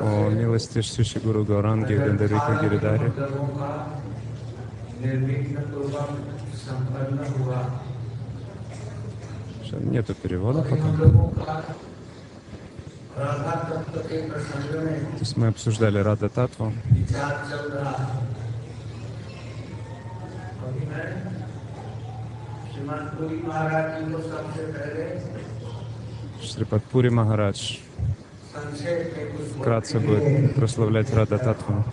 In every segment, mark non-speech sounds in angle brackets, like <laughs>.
О милости Шиши Гуру Гауранги Гандарика Гиридари, Нету перевода пока. То есть мы обсуждали Рада Татву. Шрипад Пури вкратце будет прославлять Рада Татву.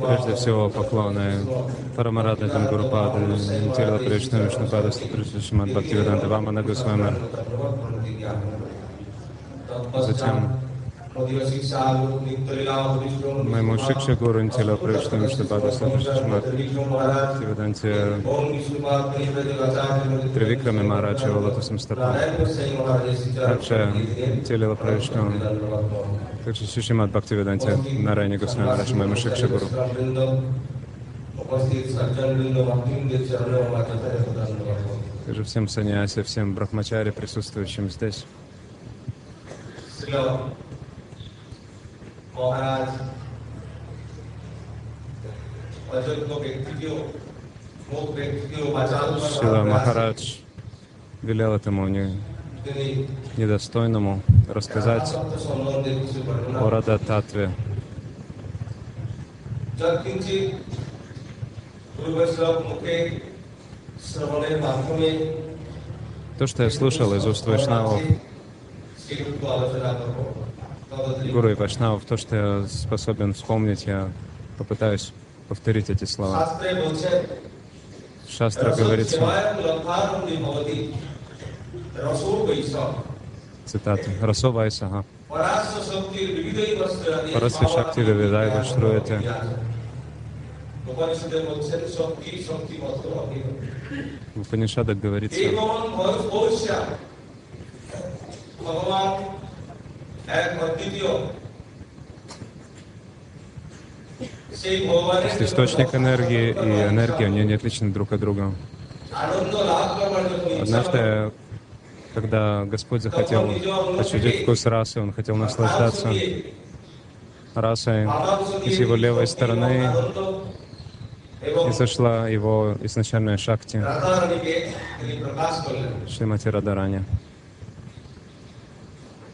Прежде всего поклоны Парамарада Гурупада, Тирла Пришна Вишнупада Шримад Бхактивиданта Вамана Госвами. Затем моему Шикша Гуру Интила Пришна Вишнупада Шримад Бхактивиданте Тривикраме Махараджа Лотосом Стапа. Также Тилила Пришна также Шишимат Бхактивиданте Нарайни Госвами Махарадж моему Шикша Гуру. Также всем саньясе, всем брахмачаре, присутствующим здесь. महाराज Сила Махарадж велел этому не, недостойному рассказать о Рада Татве. То, что я слышал из уст Вайшнавов, гуру и вайшнавов, то, что я способен вспомнить, я попытаюсь повторить эти слова. Шастра говорит. цитата, «Расо Вайсага». Парасви Шакти Вивидай Ваштруэте. В Упанишадах говорится, то есть источник энергии и энергия, они не отличны друг от друга. Однажды, когда Господь захотел ощутить вкус расы, Он хотел наслаждаться расой из его левой стороны, и зашла его изначальная шакти. Шримати Радарани.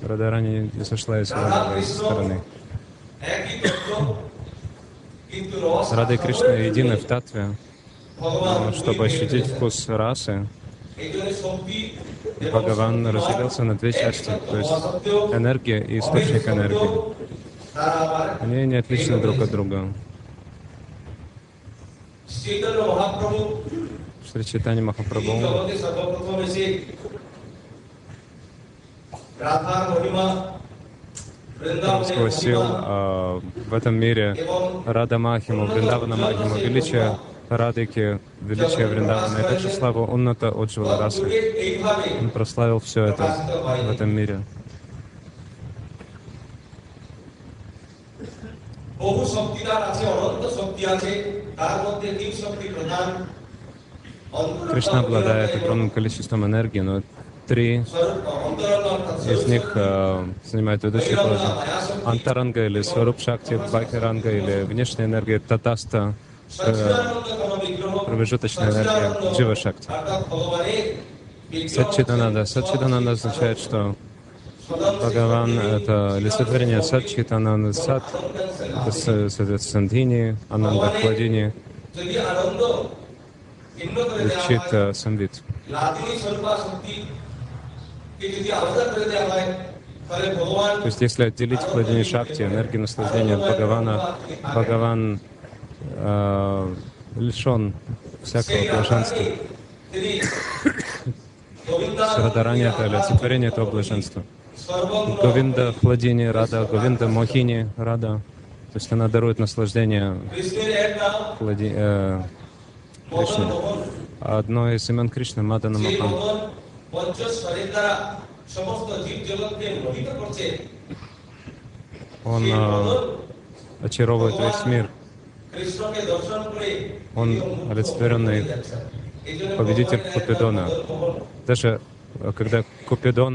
Радарани сошла из стороны. Рада и Кришна едины в татве, чтобы ощутить вкус расы. Бхагаван разделился на две части, то есть энергия и источник энергии. Они не отличны друг от друга. Шри Читани Махапрабху জগতে সর্বপ্রথম এসে রাধার মহিমা বৃন্দাবনে спросил মহিমা а, в этом мире এবং Рада Махиму, Вриндавана Махиму, величие Радыки, величие Вриндавана и также славу Унната Оджвала Расы. যুগে এইভাবে Он прославил все это в этом мире. বহু শক্তিদার আছে অনন্ত শক্তি আছে তার মধ্যে তিন শক্তি প্রধান অন্তরঙ্গ Кришна обладает огромным количеством энергии, но три из них э, занимают ведущие положения. Антаранга или Сваруп Шакти, Бакиранга или внешняя энергия Татаста, э, промежуточная энергия Джива Шакти. Садчитананда. Садчитананда означает, что Бхагаван — это олицетворение Садчит, Ананда Сад, это, соответственно, Дини, Ананда Кладини, Чит э, Самвит. То есть если отделить владение шакти, энергию наслаждения от Бхагавана, Бхагаван э, лишен всякого блаженства. Шрадарани — это олицетворение этого блаженства. Говинда — владение Рада, Говинда — Мохини — Рада. То есть она дарует наслаждение владе... э, Кришне. А одно из имен Кришны — Мадана Махан. মোহন পঞ্চস্বরের দ্বারা সমস্ত জীব জগৎকে মোহিত করছে Он সেই э, মোহন очаровывает весь мир. কৃষ্ণকে দর্শন করে Он তিনিও মুগ্ধ олицетворенный হয়ে যাচ্ছেন। এই জন্য победитель ভগবানের Купидона. একটা মদন Даже э, когда Купидон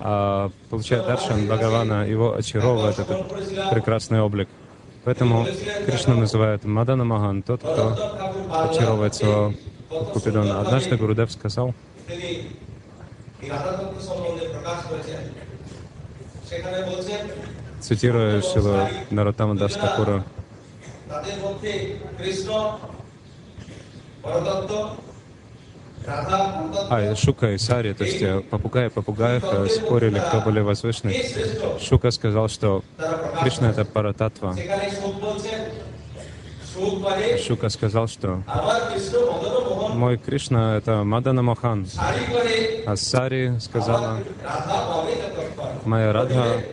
а, получает даршан Бхагавана, его очаровывает этот прекрасный облик. Поэтому Кришна называет Мадана Махан, тот, кто ঠাকুর বারবার очаровывает своего Купидона. Однажды Гурудев сказал, Цитирую Шила Наратама Даштакура. А, Шука и Сари, то есть попугай и попугаев спорили, кто более возвышенный. Шука сказал, что Кришна — это парататва. Шука сказал, что мой Кришна — это Мадана Мохан. А Сари сказала, моя Радха,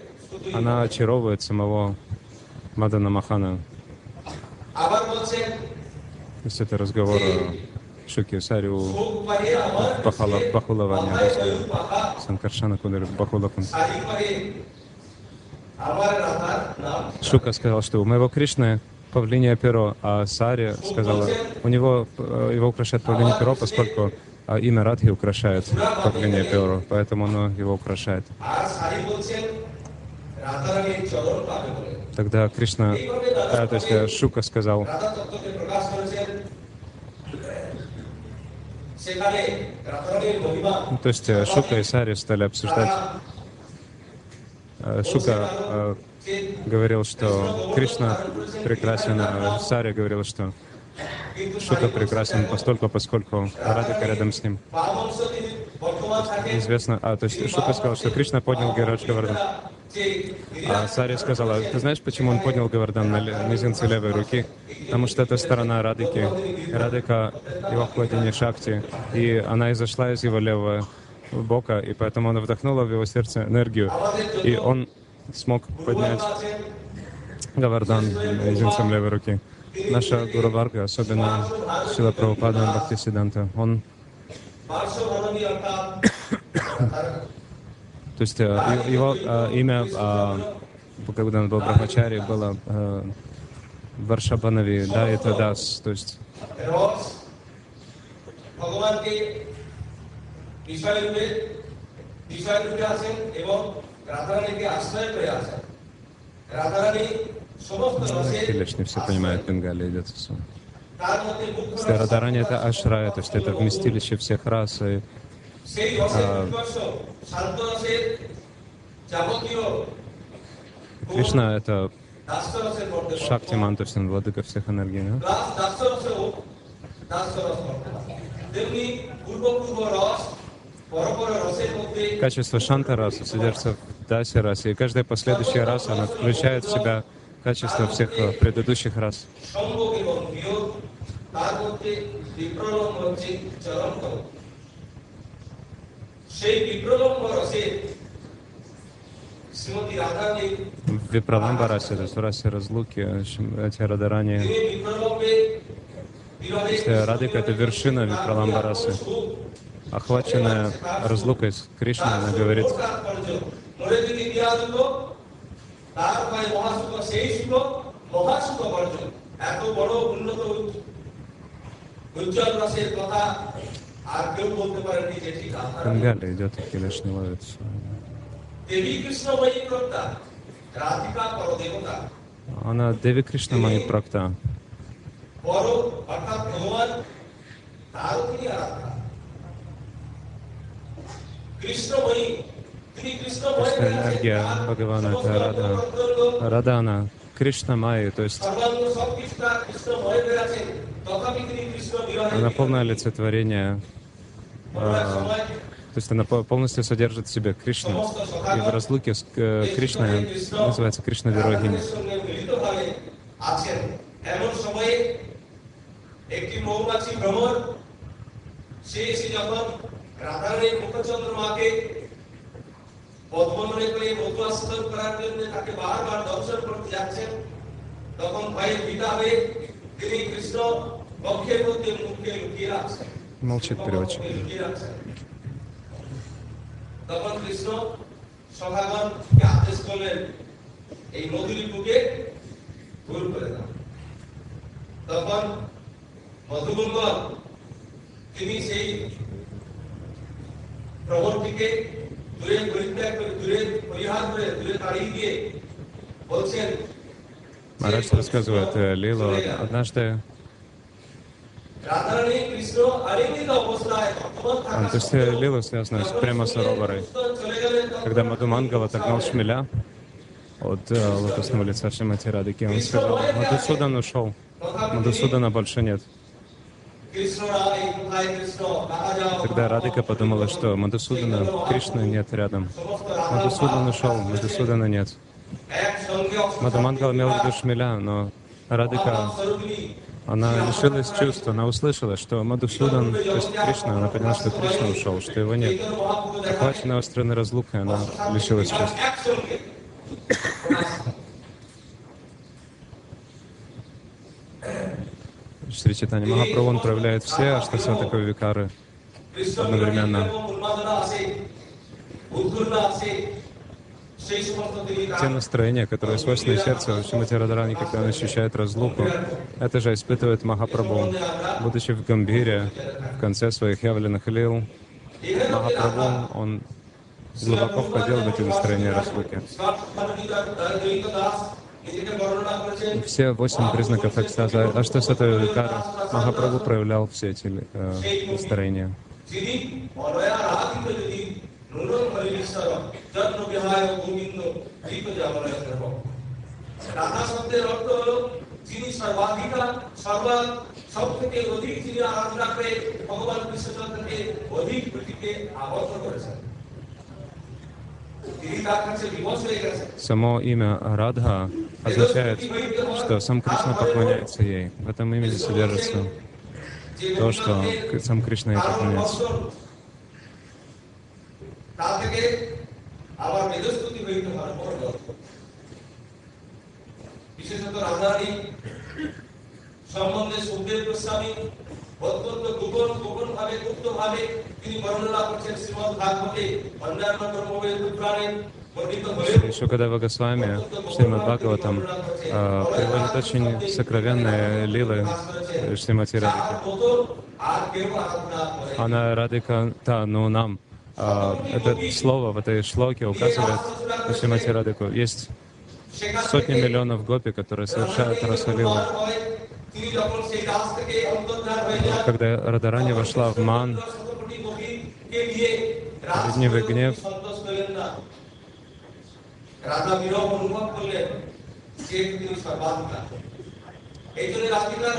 она очаровывает самого Мадана Махана. То есть это разговор Шуки Сари у Бахала, Санкаршана Кудар Бахулакун. Шука сказал, что у моего Кришны павлинье перо, а саре сказала, у него э, его украшает павлинье перо, поскольку э, имя Радхи украшает павлинье перо, поэтому оно его украшает. Тогда Кришна, а, то есть Шука сказал, то есть Шука и Сари стали обсуждать. Шука говорил, что Кришна прекрасен, а Сари говорил, что что-то прекрасен постольку, поскольку Радика рядом с ним. Известно, а, то есть Шука сказал, что Кришна поднял Герадж Говардан. А Сари сказала, ты знаешь, почему он поднял Говардан на мизинце левой руки? Потому что это сторона Радики. Радика его не Шакти, и она изошла из его левого бока, и поэтому она вдохнула в его сердце энергию. И он смог поднять আছেন Гавардан мизинцем левой руки. Наша Гуру Варга, особенно Шила Прабхупада Бхакти Сиданта, он পার্শ্ব মানবী অর্থাৎ То есть э, е- его э, имя, э, когда он был Брахмачари, было э, Варшабанави, да, это Дас. То есть রস ভগবানকে বিষয় রূপে বিষয় রূপে আছেন এবং Радхарани Лишь не все понимают, Бенгали идет в сон. Если — это ашрая, то есть это вместилище всех рас и а, Кришна — это Шакти Ман, то есть он владыка всех энергий, да? Качество Шанта раса содержится дальше раз. И каждая последующая раз она включает в себя качество всех э, предыдущих раз. В Випраламба Расе, то есть в Расе разлуки, эти радарани. Радика — это вершина Випраламба Расы. Охваченная разлукой с Кришной, она говорит, তাৎপর্য মরে যদি দিয়া দুটো তার পায়ে মহাসুখ সেই সুখ মহাসুখ বর্জন এত বড় উন্নত উজ্জ- উজ্জ্বল রসের কথা আর কেউ বলতে পারেনি যে ঠিক রাধারানী Бенгали идет, таки лишь не ловит. দেবী কৃষ্ণময়ী প্রত্যা রাধিকা পর দেবতা Она Деви Кришна Май Практа. পর অর্থাৎ ভগবান তারও তিনি আরাধনা কৃষ্ণময়ী তিনি কৃষ্ণময় Кришна энергия Бхагавана — это Рада. Рада она Кришна Майя, то есть সর্বাঙ্গ সব কৃষ্ণ কৃষ্ণময় হয়ে আছেন তথাপি তিনি কৃষ্ণ বিরহে она полное олицетворение, মনোরথ а, সময় то есть она по- полностью содержит в себе Кришну. И в разлуке с э, Кришной называется Кришна Вирогини. রাধারানীর সঙ্গে মিলিতভাবে আছেন এমন সময়ে একটি মৌমাছি ভ্রমর সে এসে যখন রাধারানীর মুখচন্দ্রমাকে পদ্ম মনে করে মধু আস্বাদন করার জন্য তাকে বারবার দর্শন করতে যাচ্ছেন তখন ভয়ে ভীতা হয়ে তিনি কৃষ্ণ বক্ষের মধ্যে মুখে লুকিয়ে রাখছেন Молчит переводчик. মুখে লুকিয়ে রাখছেন তখন কৃষ্ণ সখাগণকে আদেশ করলেন এই মধুরিপুকে ভুল করে দাও তখন মধুমঙ্গল তিনি সেই প্রবণটিকে দূরে পরিত্যাগ করে দূরে পরিহার করে দূরে তাড়িয়ে দিয়ে বলছেন Марадж рассказывает э, Лилу. Однажды রাধারানী কৃষ্ণ আলিঙ্গিত অবস্থায় ভগবান А, থাকা То есть э, Лила связана с прямо с Ароварой. চলে গেলেন তখন Когда Мадумангал отогнал шмеля от э, лотосного лица Шимати Радыки, он сказал, Мадусудан ушел, Мадусудана больше нет. Тогда Радика подумала, что Мадусудана Кришна нет рядом. Мадусудана ушел, Мадусудана нет. Мадамангал имел в виду Шмеля, но Радика, она лишилась чувств, она услышала, что Мадусудан, то есть Кришна, она поняла, что Кришна ушел, что его нет. Охвачена острой разлукой, она лишилась чувств. Шри Читани Махапрабху, он проявляет все аштасатака викары одновременно. Те настроения, которые свойственны сердцу, Шимати Радарани, когда он ощущает разлуку, это же испытывает Махапрабху. Будучи в Гамбире, в конце своих явленных лил, Махапрабху, он глубоко входил в эти настроения разлуки দ্বৈত দাস নিজেকে বর্ণনা করেছেন Все восемь признаков экстаза Аштасатака Викары Махапрабху проявлял все эти э, настроения. যিনি অনয়া রাধিত যদি নুনম হরিশ্বর জন্ম বিহায় গোবিন্দ গীত জাগরণ রাধা শব্দের অর্থ হল যিনি সর্বাধিকার সর্বা সব থেকে অধিক যিনি আরাধনা করে ভগবান কৃষ্ণচন্দ্রকে অধিক প্রীতিকে আবদ্ধ করেছেন Само имя Радха означает, что сам Кришна поклоняется ей. В этом имени содержится যে то, что к- сам Кришна ей поклоняется. তা থেকে আবার মেধস্তুতি হইতে হয় বড় দরকার। বিশেষত রাধারানী সম্বন্ধে সুখদেব গোস্বামী অত্যন্ত গোপন গোপন ভাবে গুপ্ত ভাবে তিনি বর্ণনা করছেন শ্রীমদ ভাগবতে অন্যান্য ধর্মবেদ পুরাণে বর্ণিত হলেও Шри Шукадева Госвами, Шримад Бхагаватам, э, приводит очень сокровенные лилы э, Шримати তার Радхи. মতো আর কেউ আরাধনা করে Она Радика, та, ну нам, а, это слово в этой шлоке указывает на Шримати Радику. Есть সেখান сотни থেকে миллионов гопи, которые совершают Расалилу. когда Радарани вошла в Ман, гневый гнев,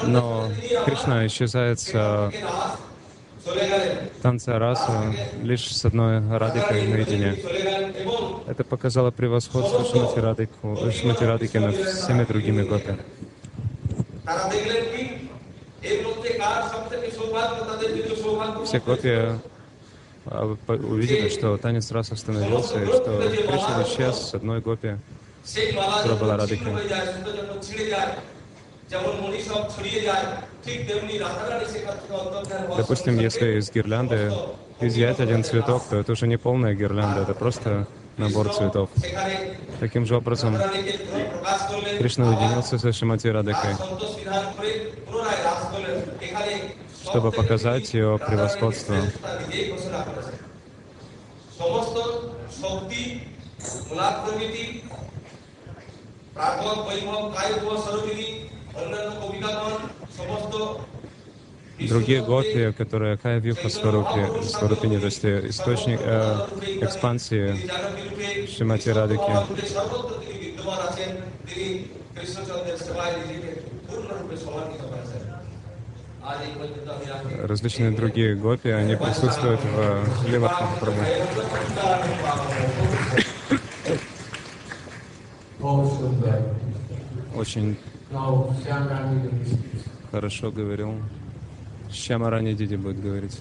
но Кришна исчезает с э, танца раса лишь с одной радикой наедине. Это показало превосходство Шмати Радики над всеми другими гопи. Все копии увидели, что танец раз остановился, и что Кришна исчез с одной гопи, которая была Радхикой. Допустим, если из гирлянды изъять один цветок, то это уже не полная гирлянда, это просто набор цветов. সেখানে Таким же образом, রাধারানীকে প্রকাশ করলেন Кришна уединился со Шимати আর Радикой, সন্তোষ বিধান করে পুনরায় রাস করলেন এখানে সব чтобы থেকে показать বেশি ее রাধারানীর превосходство. শ্রেষ্ঠতা নিজেই ঘোষণা করেছেন সমস্ত শক্তি মূলাক প্রকৃতি প্রাগব বৈভব কায় স্বরূপিনী অন্যান্য কবিতাগণ সমস্ত другие готы, которые Каявьюха Сварупи, Сварупини, то есть источник э, экспансии Шимати Радыки. Различные другие гопи, они присутствуют в левом Махапрабху. Очень хорошо говорил. Щамарани Диди будет говорить.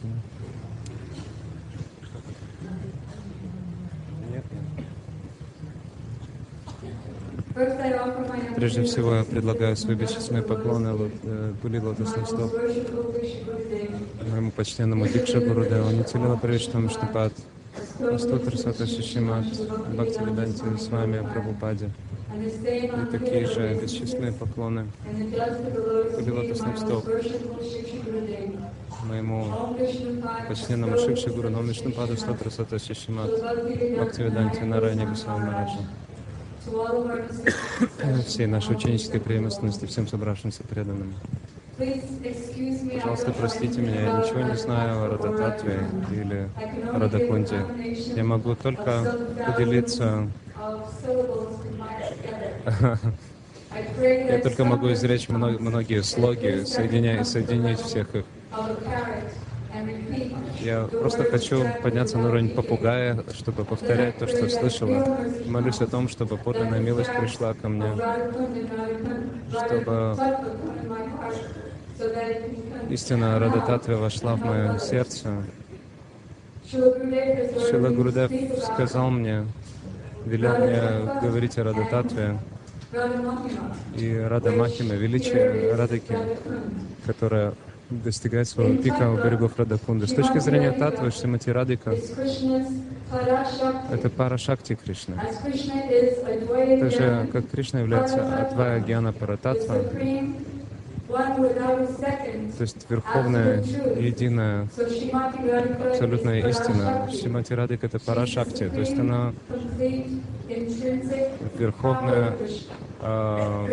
Прежде всего, я предлагаю свои бесчисленные поклоны э, Були Лотосных стоп моему почтенному Дикша Гурудеву, Нитилила Правичтам Штапат, Астутра Саташишимат, Бхактивиданти с вами Прабхупаде. И такие же бесчисленные поклоны были лотосных стоп моему почтенному Шикши Гуру Номишну Паду Статра Саташишимат, Бхактивиданти Нарайне Гусава Мараджа. <coughs> Всей нашей ученической преемственности, всем собравшимся преданным. Пожалуйста, простите меня, я ничего не знаю о Радататве или Радакунде. Я могу только поделиться, <laughs> я только могу изречь мно- многие слоги, соединяя, соединить всех их. Я просто хочу подняться на уровень попугая, чтобы повторять то, что слышала. Молюсь о том, чтобы подлинная милость пришла ко мне, чтобы истина Радататвы вошла в мое сердце. Шила Гурудев сказал мне, велел мне говорить о Радататве и Рада Махиме, величие Радыки, которая достигает своего пика у берегов Радакунды. С точки зрения Татвы, Шримати Радика — это пара Шакти Кришны. Так же, как Кришна является Адвая Гьяна Парататва, то есть Верховная, Единая, абсолютная истина. Шримати Радика — это пара Шакти, то есть она Верховная а,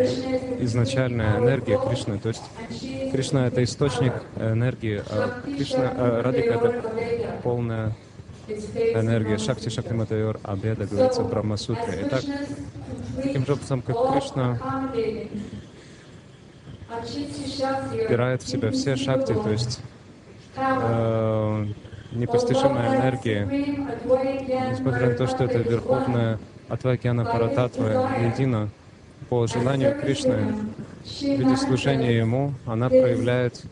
изначальная энергия Кришны. То есть Кришна — это источник энергии, а Кришна, а Радика — это полная энергия. Шакти Шакти Матайор Абеда, говорится в Брахмасутре. Итак, таким же образом, как Кришна вбирает в себя все шакти, то есть э, непостижимая энергия, несмотря на то, что это верховная Атвакьяна Парататва едина, по желанию Кришны, в виде служения Ему, она проявляет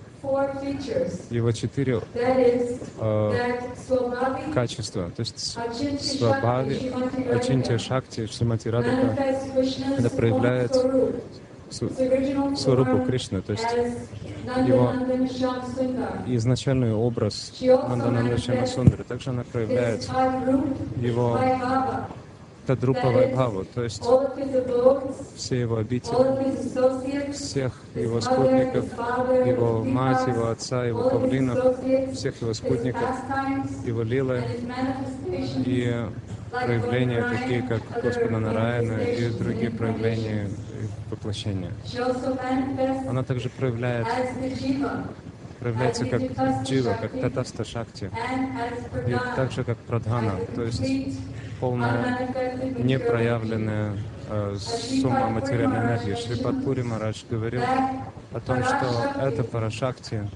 его четыре э, качества. То есть свабави, ачинтия шакти, шримати радика, это проявляет су- Сварупу Кришны, то есть его изначальный образ Нандананда Шамасундры. Также она проявляет его Тадрупа Вайбхаву, то есть все его обители, всех его спутников, его мать, его отца, его павлинов, всех его спутников, его лилы и проявления, такие как Господа Нараяна и другие проявления и воплощения. Она также проявляет, проявляется как джива, как татаста шакти, и также как прадхана, то есть полная непроявленная э, сумма материальной энергии. Шрипад Пури Марадж говорил о том, что это парашакти,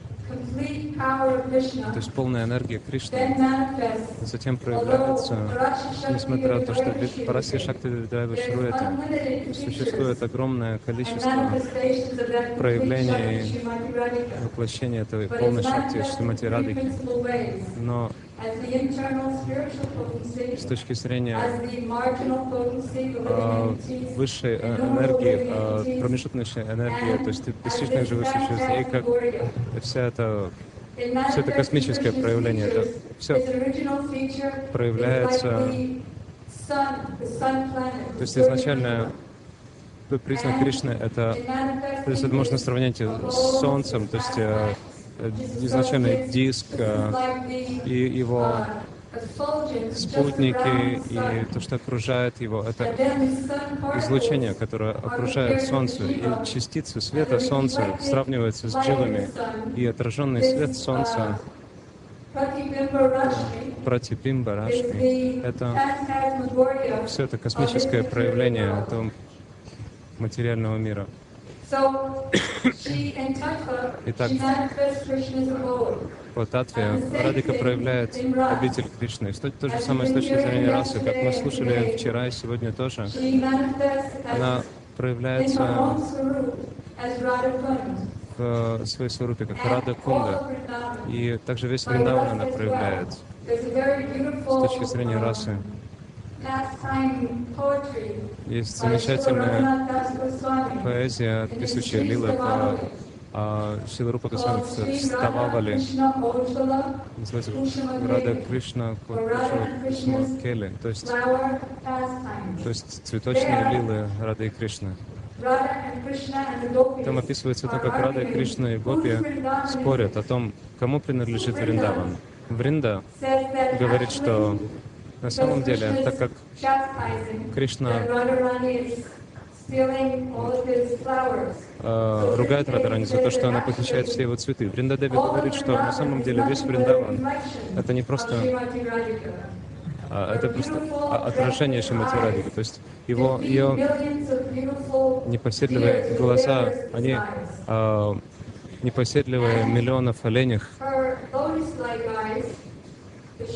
то есть полная энергия Кришны, затем проявляется, несмотря на то, что в Параси Шакти Видайва Шруэте существует огромное количество проявлений воплощения этой полной Шакти Шримати Радыки. Но с точки зрения э, высшей э, энергии, э, промежуточной энергии, то есть достиженных живых существ, и как вся эта все это космическое проявление, это все проявляется, то есть изначально признак Кришны это, то есть это можно сравнять с Солнцем, то есть э, изначальный диск э, и его спутники и то, что окружает его, это излучение, которое окружает Солнце, и частицы света Солнца сравниваются с дживами, и отраженный свет Солнца Пратипимба Рашми — это все это космическое проявление этого материального мира. Итак, по татве Радика проявляет обитель Кришны. То, то же самое с точки зрения расы, как мы слушали вчера и сегодня тоже. Она проявляется в своей сварупе, как Рада Кунда. И также весь Вриндаван она проявляет с точки зрения расы. Есть замечательная поэзия, присущая Лила по А Шила Рупа Госвами вставали, называется Рада Кришна Кошма Кели, то есть, то есть цветочные лилы Рады и Кришны. Там описывается то, как Рада Кришна и Гопи спорят о том, кому принадлежит Вриндаван. Вринда говорит, что на самом деле, так как Кришна э, ругает Радарани за то, что она похищает все его цветы. Вриндадеви говорит, что на самом деле весь Вриндаван — это не просто а, это просто а- отражение Шимати Радхики. То есть его, ее непоседливые глаза, они а, непоседливые миллионов оленях, of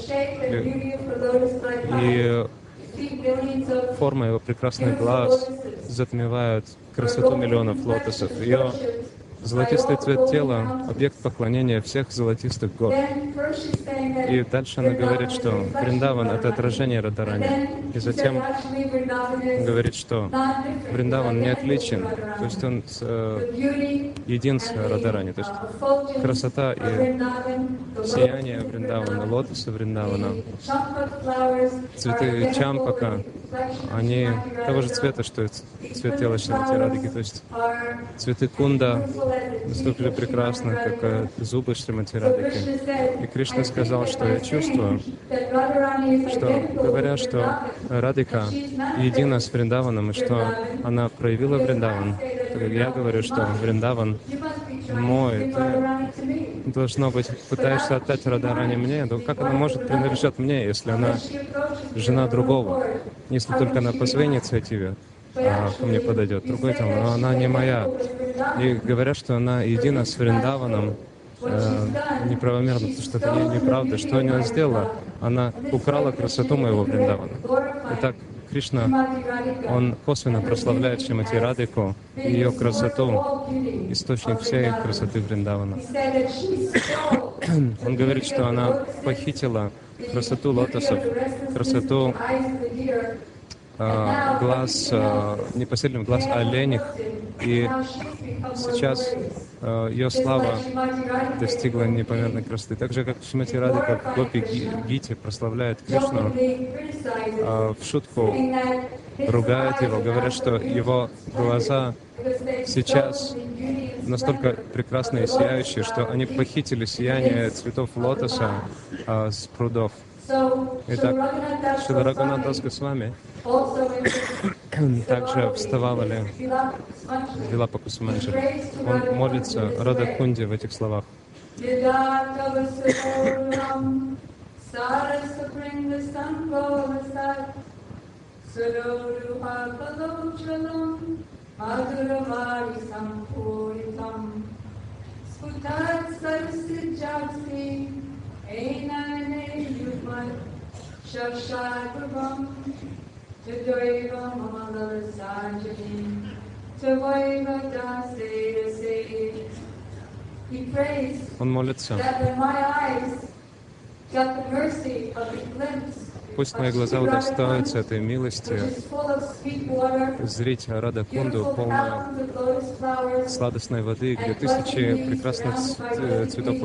форма его прекрасных глаз затмевают красоту миллионов лотосов. Ее золотистый цвет тела — объект поклонения всех золотистых гор. И дальше она говорит, что Вриндаван — это отражение Радарани. И затем говорит, что Вриндаван не отличен, то есть он э, един с Радарани. То есть красота и сияние Вриндавана, лотосы Вриндавана, цветы чампака, они того же цвета, что и цвет тела Шримати Радхики. То есть цветы кунда настолько прекрасны, как э, зубы Шримати Радхики. И Кришна сказал, что я чувствую, что говоря, что Радика едина с Вриндаваном, и что она проявила Вриндаван, я говорю, что Вриндаван мой, ты должно быть, пытаешься отдать Радарани мне, то как она может принадлежать мне, если она жена другого? Если только она по своей инициативе а, ко мне подойдет, другой там, но она не моя. И говорят, что она едина с Вриндаваном, э, неправомерно, потому что это не, неправда. Что она сделала? Она украла красоту моего Вриндавана. Итак, Кришна, он косвенно прославляет Шримати Радику ее красоту, источник всей красоты Вриндавана. Он говорит, что она похитила красоту лотосов, красоту э, глаз, э, непосредственно глаз оленях, и сейчас э, ее слава достигла непомерной красоты. Так же, как Шимати Радика в Гопи Ги- Гите прославляет Кришну, э, в шутку ругает его, говорят, что его глаза сейчас настолько прекрасные и сияющие, что они похитили сияние цветов лотоса с прудов. Итак, Шила Рагунатас Госвами также вставала ли Вилапа Кусуманджи. Он молится Рада Кунди в этих словах. Madhuramari शशाकुर्वं चिद्वैव मङ्गलसाञ्जलिं त्वैव He prays that in my eyes that the mercy of the glimpse Пусть мои глаза удостоятся этой милости, зрить Рада Кунду, beautiful полную сладостной воды, где тысячи прекрасных э, цветов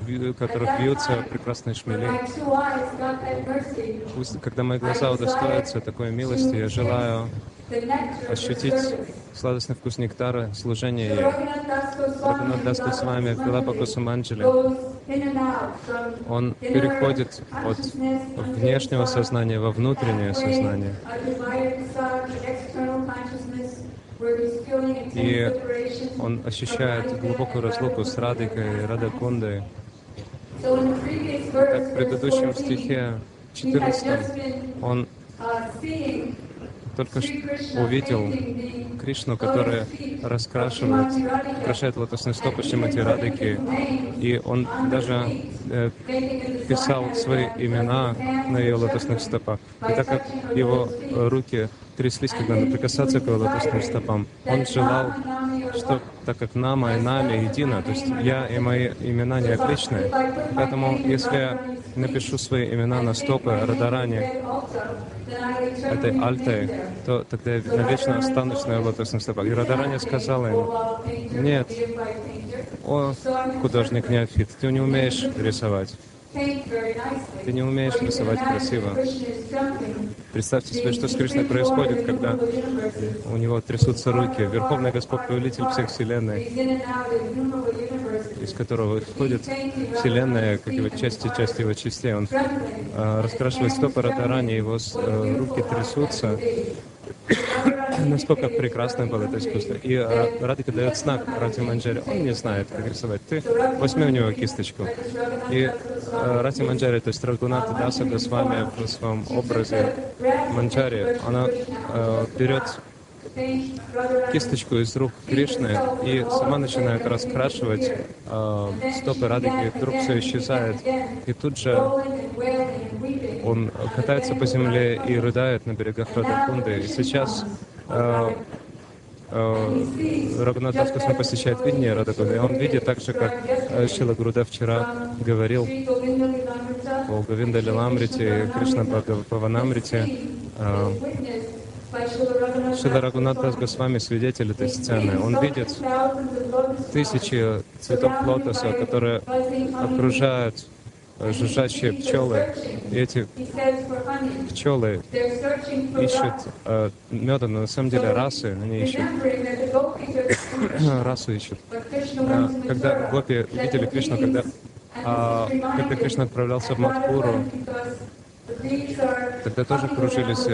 ви- которых бьются прекрасные шмели. Пусть, когда мои глаза удостоятся такой милости, я желаю ощутить сладостный вкус нектара, служения ей. Рагунат Дас с вами, Вилапа Кусуманджали. Он переходит от внешнего сознания во внутреннее сознание. И он ощущает глубокую разлуку с Радикой, Радакундой. Так, в предыдущем 14, стихе he had 14 just been он uh, только что увидел Кришну, который раскрашивает, украшает лотосные стопы Шримати Радыки, и он даже э, писал свои имена на ее лотосных стопах. И так как его руки тряслись, когда надо прикасаться к его стопам, он желал, что так как Нама и Нами едино, то есть я и мои имена не отличны, поэтому если я напишу свои имена на стопы Радарани, этой Альтой, то тогда я навечно останусь на ее лотосных стопах. И Радарани сказала ему, нет, о, художник неофит, ты не умеешь рисовать. Ты не умеешь рисовать красиво. Представьте себе, что с Кришной происходит, когда у него трясутся руки, Верховный Господь, Повелитель всех Вселенной, из которого исходит Вселенная, как его части, части его частей. Он а, раскрашивает стопы Радharани, его э, руки трясутся. <coughs> Насколько прекрасное было это искусство. И а, Радика дает знак Рати Манджари. Он не знает, как рисовать. Ты возьми у него кисточку. И Рати Манджари, то есть Рагуната Даса Госвами в своем образе Манджари, она э, берет кисточку из рук Кришны и сама начинает раскрашивать э, стопы Радики, и вдруг все исчезает. И тут же он катается по земле и рыдает на берегах Радакунды. И сейчас э, э, Рагунат Космо посещает видение Радакунды, и он видит так же, как э, Шила Груда вчера говорил о Говинда Лиламрите и Кришна Паванамрите. Э, Шила Рагунат Госвами свидетель этой сцены. Он видит тысячи цветов лотоса, которые окружают э, жужжащие пчелы. И эти пчелы ищут э, меда, но на самом деле расы они ищут. <laughs> Расу ищут. А, Когда гопи видели Кришну, когда, а, когда Кришна отправлялся в Мадхуру, тогда тоже кружились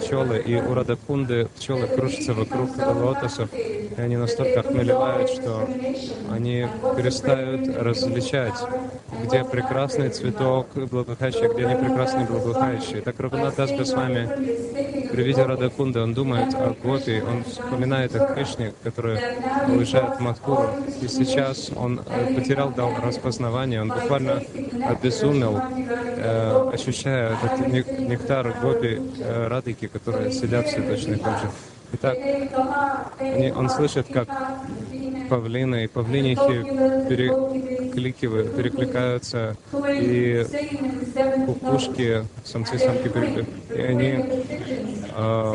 пчелы, и у Радакунды пчелы кружатся вокруг лотосов, и они настолько охмелевают, что они перестают различать, где прекрасный цветок благоухающий, а где не прекрасный благоухающий. Так Рагунат Дас Госвами при виде Радакунды, он думает о Гопи, он вспоминает о Кришне, который уезжает в Мадхуру. И сейчас он э, потерял дар распознавания, он буквально обезумел, э, ощущая этот нек- нектар Гопи э, Радыки, которые сидят все точно так же. Итак, они- он слышит, как павлины и павлинихи перекликивают, перекликаются, и кукушки, самцы и самки перекликаются, и они э,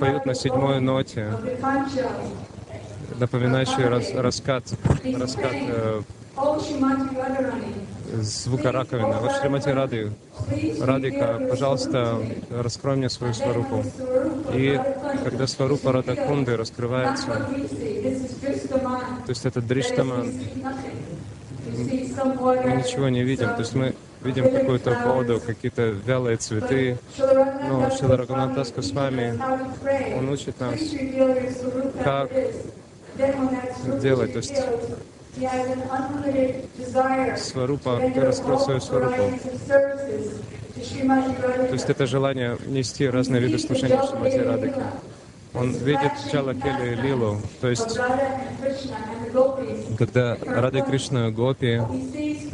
поют на седьмой ноте, напоминающей рас- раскат, раскат э, звука раковины. Вот Шримати Рады, Радика, пожалуйста, раскрой мне свою сварупу. И когда сварупа Радакунды раскрывается, то есть это Дриштаман, мы ничего не видим. То есть мы видим какую-то воду, какие-то вялые цветы. Но Шила Рагунатаска с вами, он учит нас, как делать. То есть сварупа, ты раскрой свою сварупу. То есть это желание нести разные виды служения Шримати Радыки. Он видит Чала Кели и Лилу, то есть когда Рада и Кришна Гопи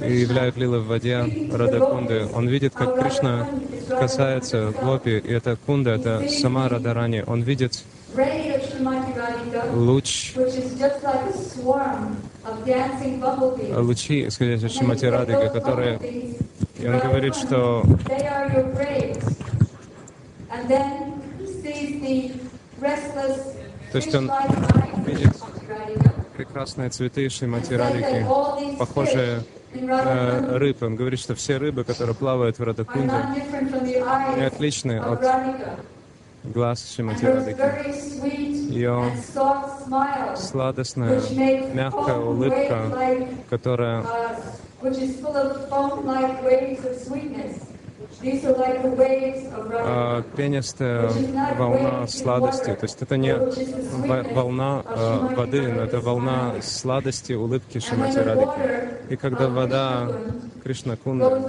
являют Лилы в воде Рада Кунды, он видит, как Кришна касается Гопи, и эта Кунда, это сама Радарани. Он видит луч, лучи, исходящие от Шримати Радыки, которые... И он говорит, что То есть он видит прекрасные цветы Шримати Радыки, похожие на рыб. Он говорит, что все рыбы, которые плавают в Радакунде, отличны от глаз Шримати Радыки. Ее сладостная, мягкая улыбка, которая а, пенистая волна сладости. То есть это не во- волна а, воды, но это волна сладости, улыбки Шимати Радыки. И когда вода Кришна Кунда,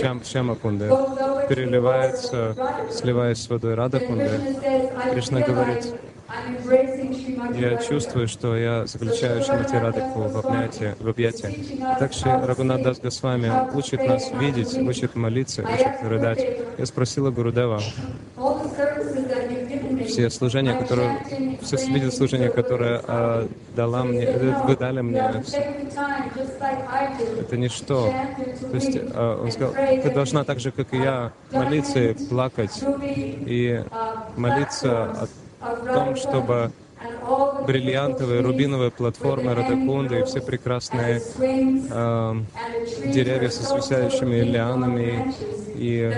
Шям, Шяма Кунды, переливается, сливаясь с водой Рада Кунды, Кришна говорит, я чувствую, что я заключаю Шимати Радыку в объятия. В объятия. Также Рагунат Дас Госвами учит нас видеть, учит молиться, учит рыдать. Я спросила Гурудева, все служения, которые, все служения, которые а, дала мне, э, вы дали мне, это ничто. То есть а, он сказал, ты должна так же, как и я, молиться и плакать, и молиться о том, чтобы бриллиантовые, рубиновые платформы Радакунды и все прекрасные э, деревья со свисающими лианами и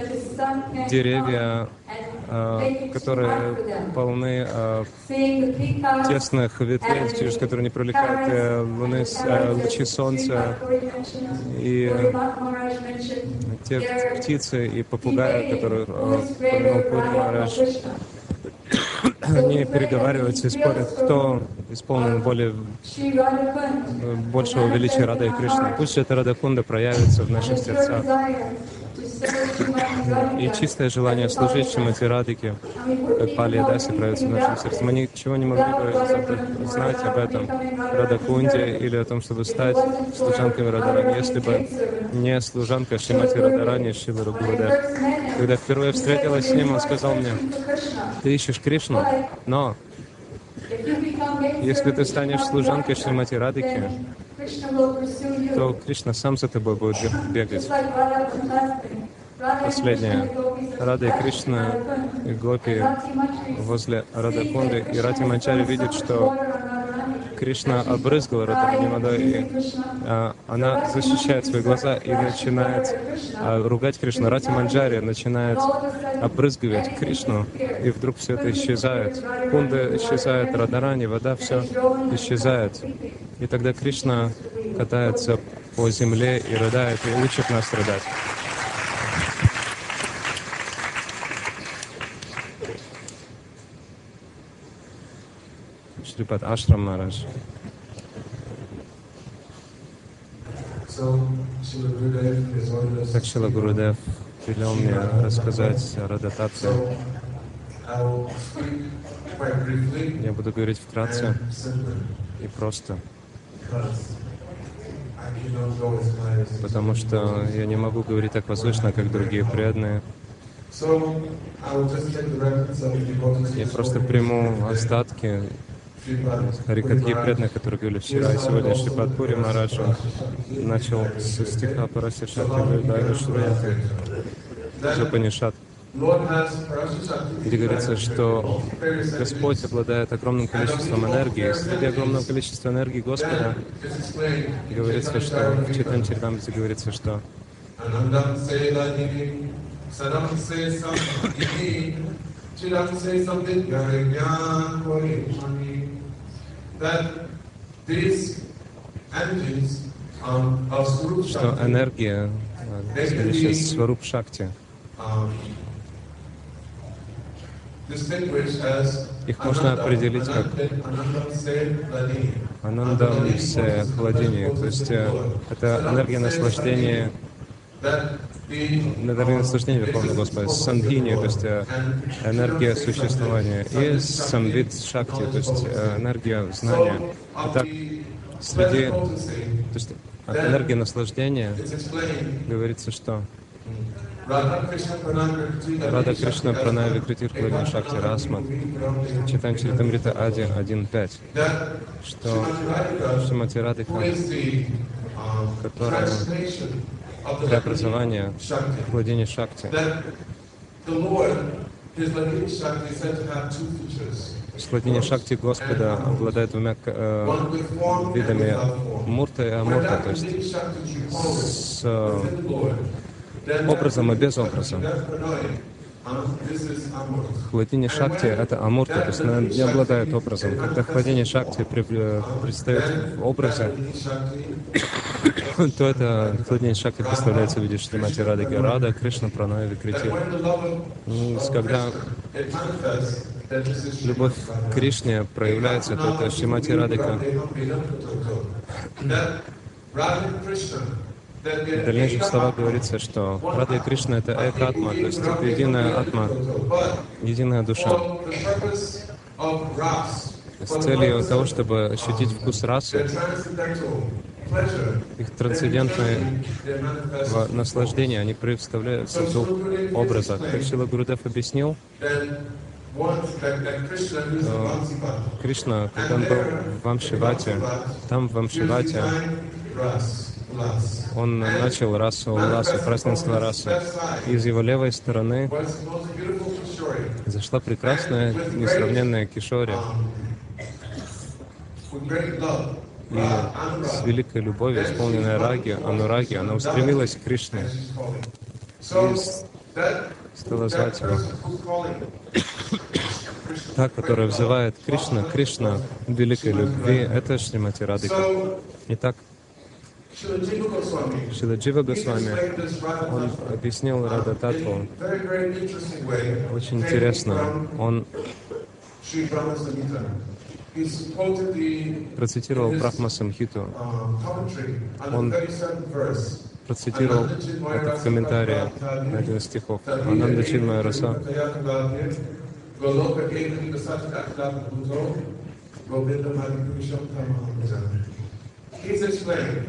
деревья, э, которые полны э, тесных ветвей, через которые не проникают э, луны, э, лучи солнца, и те птицы и попугаи, которые э, упомянул Пури они переговариваются и спорят, кто исполнен более э, большего величия Рада и Кришны. Пусть эта Радакунда проявится в наших сердцах. И чистое желание служить Шимати Радике, как Пали и Даси, проявится в нашем сердце. Мы ничего не могли бы знать об этом Радакунде или о том, чтобы стать служанками Радарани, если бы не служанка Шимати Радарани Шила Гурудев. Когда впервые встретилась с ним, он сказал мне, ты ищешь Кришну, но если ты станешь служанкой Шримати Радики, то Кришна сам за тобой будет бегать. Последнее. Рада и Кришна и Гопи возле Радакунды, и Рати Манчари видит, что Кришна обрызгала водой, и а, она защищает свои глаза и начинает а, ругать Кришну. Рати Манджари начинает обрызгивать Кришну, и вдруг все это исчезает. Кунда исчезает, Радарани, вода, все исчезает. И тогда Кришна катается по земле и рыдает, и учит нас рыдать. Шрипад Ашрам Марадж. Так Шила Гурудев велел мне рассказать о briefly Я буду говорить вкратце и просто, потому что я не могу говорить так возвышенно, как другие преданные. Я просто приму остатки Puri преданных, которые говорили вчера и сегодня. Шрипад Пури Марадж начал со стиха Параси Шакти Дайна Шураяты Shakti, где говорится, что Господь обладает огромным количеством энергии. Среди огромного количества энергии Господа говорится, что в Читан Чирдамрите говорится, что что энергия, следующая Сваруп Шакти, Их можно определить как. Анандам се хладини, то есть э, это энергия наслаждения, The энергия наслаждения Верховного Господа, сандхини, то есть э, энергия существования, и самвид шакти, то есть э, энергия знания. Итак, среди, то есть энергии наслаждения говорится, что Рада Кришна Пранави Критир Кладин Шакти Расмат, читаем Чаритамрита Ади 1.5, that что Шимати Радика, которая преобразование Shakti, владения Шакти. Сладение Шакти Господа обладает двумя э, видами мурта и амурта, то есть с э, образом и без образа. Хладение Шакти — это амурта, то есть она не обладает образом. Когда хладение Шакти э, предстает в образе, <coughs> то это хладение Шакти представляется в виде Шримати Радыги Рада, Кришна, Викрити. the love of Ну, Когда любовь к Кришне проявляется, то это Шримати Радыка. В дальнейших словах говорится, что Рада и Кришна — это эк-атма, то есть это единая атма, единая душа. С целью того, чтобы ощутить вкус расы, их трансцендентное наслаждение, они представляются в образах. Как Шила Гурудев объяснил, Кришна, когда он был в Амшивате, там в Амшивате. Он начал расу, ласу, празднество расы. Из его левой стороны зашла прекрасная, несравненная Кишори И с великой любовью, исполненная раги, анураги, она устремилась к Кришне, that, стала звать его. Та, которая взывает Кришна, Кришна великой любви, это Шримати Радика. Итак, Шиладжива he Госвами, он объяснил Рада Татву очень интересно. Он процитировал Брахма Самхиту, uh, Он the 37th verse. процитировал это в комментарии на один из стихов. Ананда Чинмая Раса, Goloka Ekani Vasati Akhlaq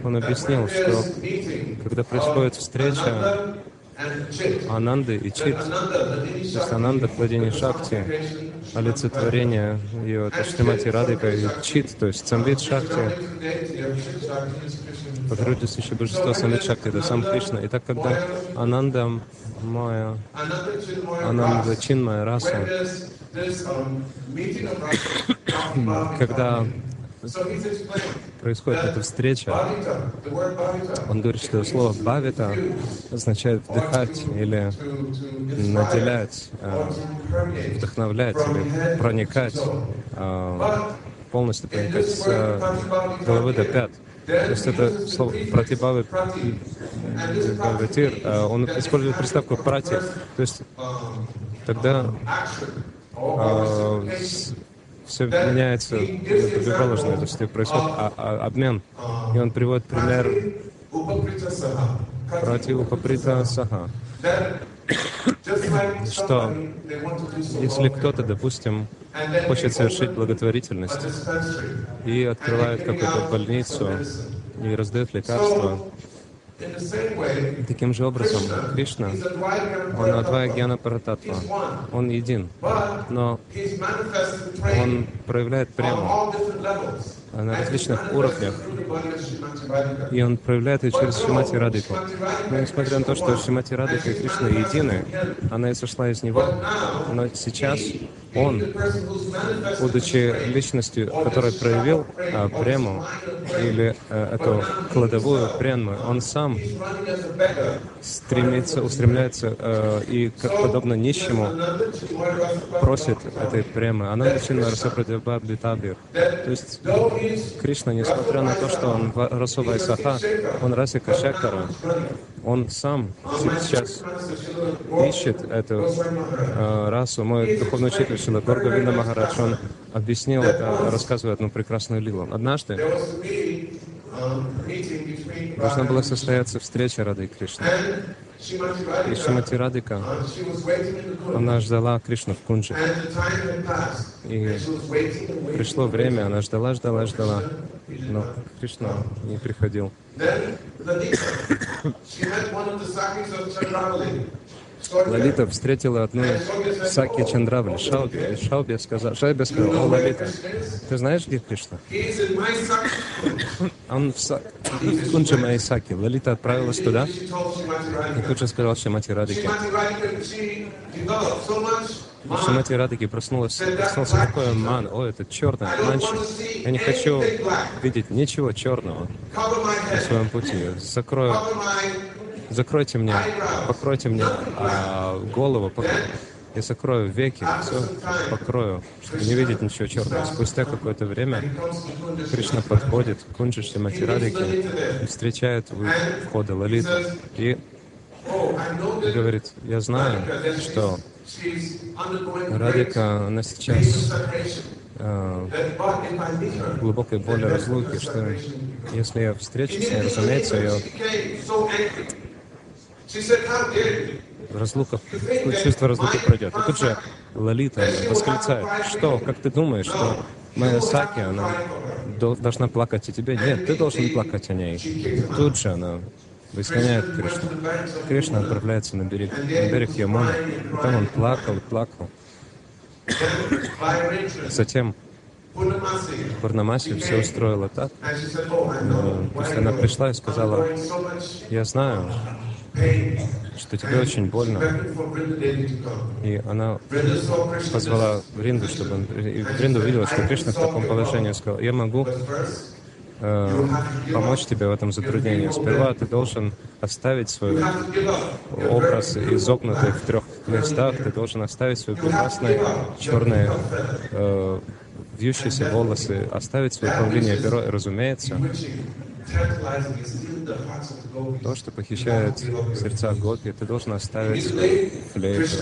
Он объяснил, что когда происходит встреча Ананды и Чит, Dini есть Ананда, владение Шакти, олицетворение ее, это Радика и Чит, то есть Самвид Шакти, по природе сущее божество Самвид Шакти, это сам Кришна. И так, когда Ананда Моя, Ананда Ras, Чинмая Раса, <coughs> когда происходит эта встреча, он говорит, что слово «бавита» означает вдыхать или наделять, э, вдохновлять или проникать, э, полностью проникать с головы до пят. То есть это слово «пратибавы» э, он использует приставку «прати», то есть тогда все меняется на противоположное, то есть происходит а- а- обмен. И он приводит пример Упаприта Саха, что если кто-то, допустим, хочет совершить благотворительность и открывает какую-то больницу и раздает лекарства, таким же образом Кришна, он Адвая Гьяна Парататва, он един, но он проявляет on на различных уровнях, и он проявляет ее через Шимати Radhika Но несмотря на то, что Шимати Радика и Кришна едины, она и сошла из него. Но сейчас он, будучи личностью, которая проявил а, прему или а, эту кладовую прему, он сам beggar. стремится, устремляется а, и, как подобно нищему, просит этой премы. Она начинает Расапрадибабдитабир. То есть Кришна, несмотря на то, что он в- Расовая Саха, он Расика Шакара, он сам сейчас ищет эту э, расу. Мой духовный учитель Шила Горга Винда Махарадж, он объяснил это, рассказывая одну прекрасную лилу. Однажды должна была состояться встреча Рады и Кришны. И. Шимати Радика, Uh, она ждала Кришну в Кунджи. И пришло время, она ждала, ждала, ждала. Но Кришна не приходил. Лалита встретила одну Саки Чандравли, Шауби. И Шауби сказал, Шауби сказал, о, Лалита, ты знаешь, где Кришна? <laughs> Он в, Са... в Кунджи моей Саки. Лалита отправилась туда и тут же сказал Шимати Радике. Шимати Радике проснулась, проснулся такой ман. О, это черный, манчи. Я не хочу видеть ничего черного на своем пути. Закрою, закройте мне, покройте мне а, голову, пок- я закрою веки, все покрою, чтобы не видеть ничего черного. Спустя какое-то время Кришна подходит к Кунджи Шримати Радике и встречает входа Лалиту и говорит, я знаю, что Радика, она сейчас в глубокой боли разлуки, что если я встречусь с ней, разумеется, ее разлука, чувство разлуки пройдет. И тут же Лалита восклицает, что, как ты думаешь, что моя Саки, она дол- должна плакать о тебе? Нет, ты должен плакать о ней. Тут же она выгоняет Кришну. Кришна отправляется на берег, на берег Ямуны. И там он плакал плакал. Затем. Пурнамаси все устроила так. And she said, "Oh, I know. э, То есть она пришла и сказала, я знаю, что тебе очень больно. И она позвала Вринду, чтобы он... И Вринда увидела, что Кришна в таком положении, сказал, я могу э, помочь тебе в этом затруднении. Сперва ты должен оставить свой образ изогнутый в трех местах, ты должен оставить свои прекрасные черные э, вьющиеся волосы, оставить свое павлинье перо, разумеется, То, что похищает сердца Гопи, ты должен оставить флейту.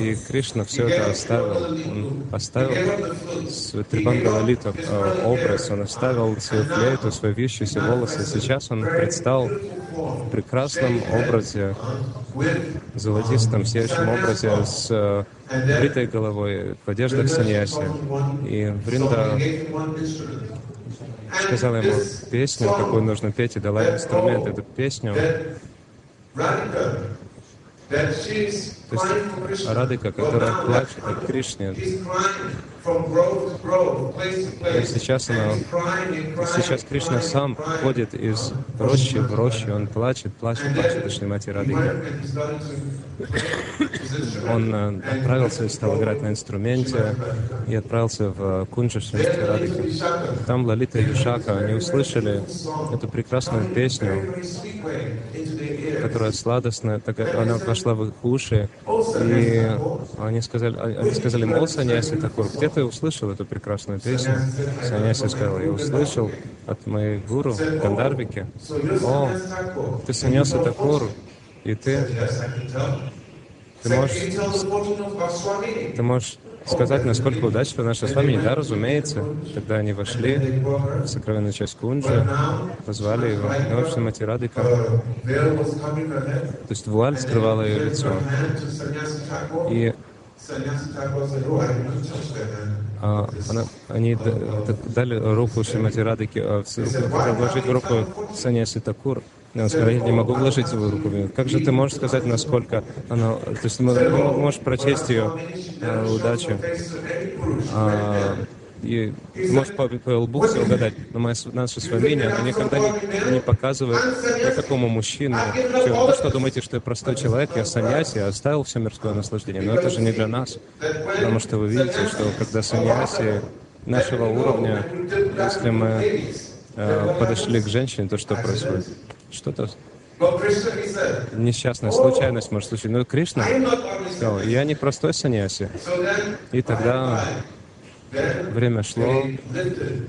И Кришна все это оставил. Он оставил Трибангалалита э, образ, он оставил свою флейту, свои вьющиеся волосы. Сейчас он предстал в прекрасном образе, золотистом, сияющем образе с э, бритой головой, в одеждах саньяси. И Вринда сказала ему песню, какую нужно петь, и дала ему инструмент. Эту песню, то есть but которая плачет от Кришне, И сейчас она, сейчас Кришна сам ходит из рощи в рощу, он плачет, плачет, плачет, Шримати his instrument. Он э, отправился и стал играть на инструменте и отправился в э, Кунджа Шримати Радыки. Там Лалита и Вишака, они услышали эту прекрасную песню, которая сладостная, так, она пошла в их уши, и они сказали, а- они сказали о, Саньяси Такур, где ты услышал эту прекрасную песню? Саньяси сказал, я услышал от моей гуру Гандарвики, о, ты Саньяси Такур, и ты, ты можешь, ты можешь сказать, насколько удачно наше с вами, да, разумеется. Тогда они вошли в сокровенную часть Кунджи, позвали его, и вот Шримати Радыка, the veil was covering her head. то есть вуаль скрывала ее лицо. И А, она, они дали руку Шримати Радыке, а, вложить в руку Саньяси Такур. Он сказал, я не могу вложить свою руку. в неё». Как же ты можешь сказать, насколько она... То есть ты мо- ты можешь прочесть ее э, удачу. А, и ты можешь по, по лбу все угадать, но моя с- наша с вами никогда не, не показывает никакому мужчине. Что, вы что думаете, что я простой человек, я саньяси, я оставил все мирское наслаждение? Но это же не для нас. Потому что вы видите, что когда саньяси нашего уровня, если мы э, подошли к женщине, то что происходит? Что-то несчастная случайность может случиться. Но Кришна not only сказал, я не простой саньяси. И тогда время шло,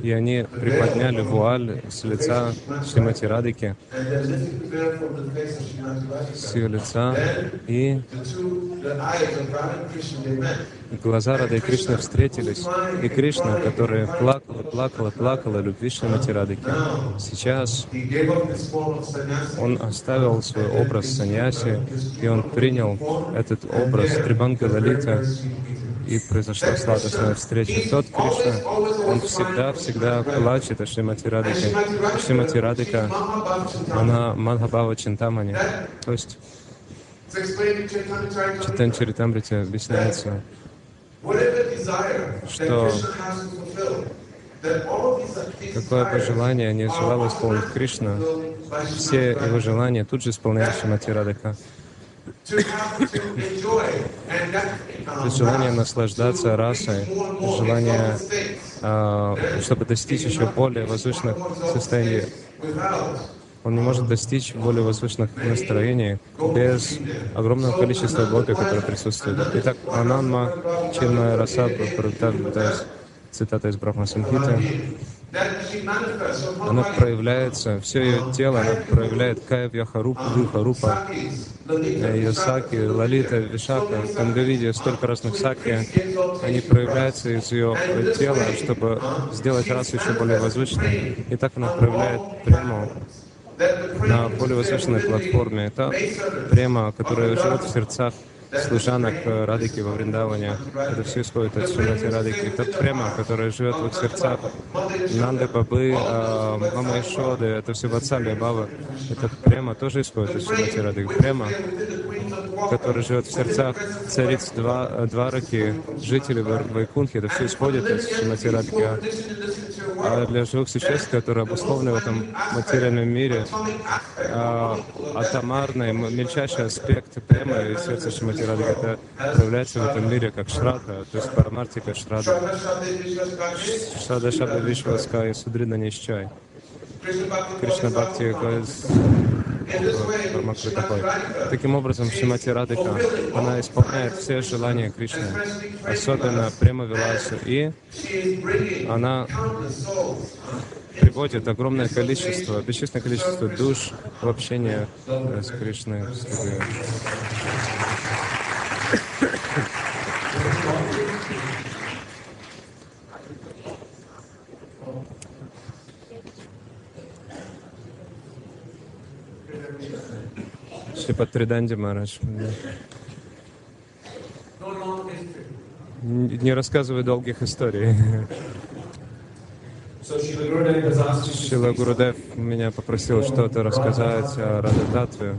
и они приподняли вуаль с лица Шримати Srimati с ее лица, и глаза Рады и Кришны встретились. И Кришна, которая плакала, плакала, плакала любви Шримати Радыки, сейчас он оставил свой образ саньяси, и он принял этот образ Трибанга Лалита, и произошла сладостная встреча. Тот Кришна, он всегда-всегда плачет о Шримати Радыке. И Шримати Радыка, она Мадхабава Чинтамани. То есть. Читан Чаритамрите объясняется, Что какое бы желание не желал исполнить Кришна, все его желания тут же исполняет Шримати Радыка. Есть желание наслаждаться расой, желание, а, чтобы достичь еще более возвышенных состояний. Он не может достичь более возвышенных настроений без огромного количества гопи, которые присутствуют. Итак, Ананма Чинмая Раса, цитата из Брахма Самхиты, она проявляется, все ее тело, она проявляет Кая Вьяхарупа, Вихарупа, Lalita, ее саки, Лалита, Вишака, Тангавиди, столько разных саки, они проявляются из ее тела, чтобы сделать расу еще более возвышенной. И так она проявляет the на более возвышенной платформе. Это према, которая живет в сердцах служанок э, Радыки во Вриндаване. Это все исходит от Шримати Радыки. Это према, которая живет в их сердцах. Нанды, Бабы, э, Мама Ишоды, это все Ватсали, Баба. Это према тоже исходит от Шримати Радыки. Према, которая живет в сердцах цариц два, Двараки, жителей Вай- Вайкунхи. Это все исходит and listen to А для живых существ, которые обусловлены в этом материальном мире, а, атомарный, мельчайший аспект премы и сердца Шримати Радхи, это проявляется в этом мире как шрада, то есть парамартика шрада. Шрада Шабда Вишваска и Судрина Нищай. Кришна Бхакти говорит, Парамакры такой. Таким образом, Шимати Радыка, она исполняет все желания Кришны, особенно према Виласу, и она приводит огромное количество, бесчисленное количество душ в общение э, с Кришной. слуге. Шрипат Триданди Марадж. Не рассказывай долгих историй. Шила Гурудев меня попросил что-то рассказать о Радататве.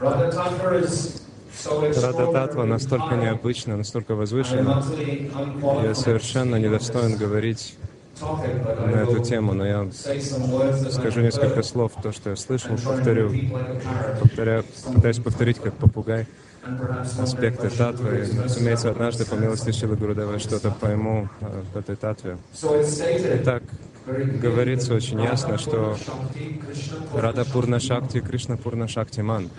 Radha Tattva is so Рада Татва extraordinary. настолько необычна, настолько возвышена. Я совершенно недостоин говорить на эту тему, но я скажу несколько слов, то, что я слышал, повторю, повторяю, пытаюсь повторить как попугай аспекты татвы. Разумеется, однажды по милости Шилы Гурудева что-то пойму э, в этой татве. Итак, говорится очень ясно, что Рада Пурна Шакти, Кришна Пурна Шакти Ман.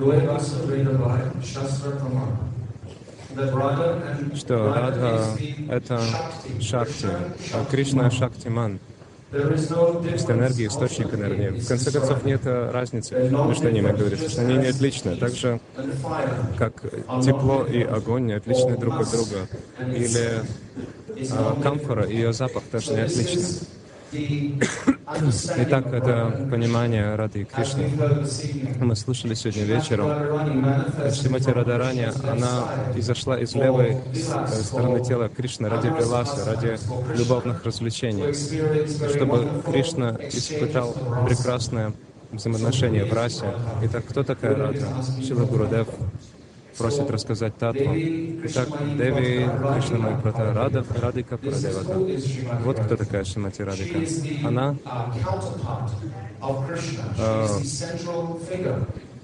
Что Радха это. Шакти, а. Кришна — Шактиман, то есть энергия, источник энергии. В конце концов, нет разницы между ними, говорится, что они не отличны. Так же, как тепло и огонь не отличны друг от друга. Или а, камфора и ее запах тоже не отличны. Итак, это понимание Рады Кришны. Мы слышали сегодня вечером, Шримати Радарани, она изошла из левой э, стороны тела Кришны ради Виласа, ради любовных развлечений. чтобы Кришна испытал прекрасное взаимоотношение в расе. Итак, кто такая Рада? Шила Гурудев просит рассказать Татву. Итак, Деви Кришна Май Брата Рада, Радика Прадевата. Вот кто такая Шимати Радика. Она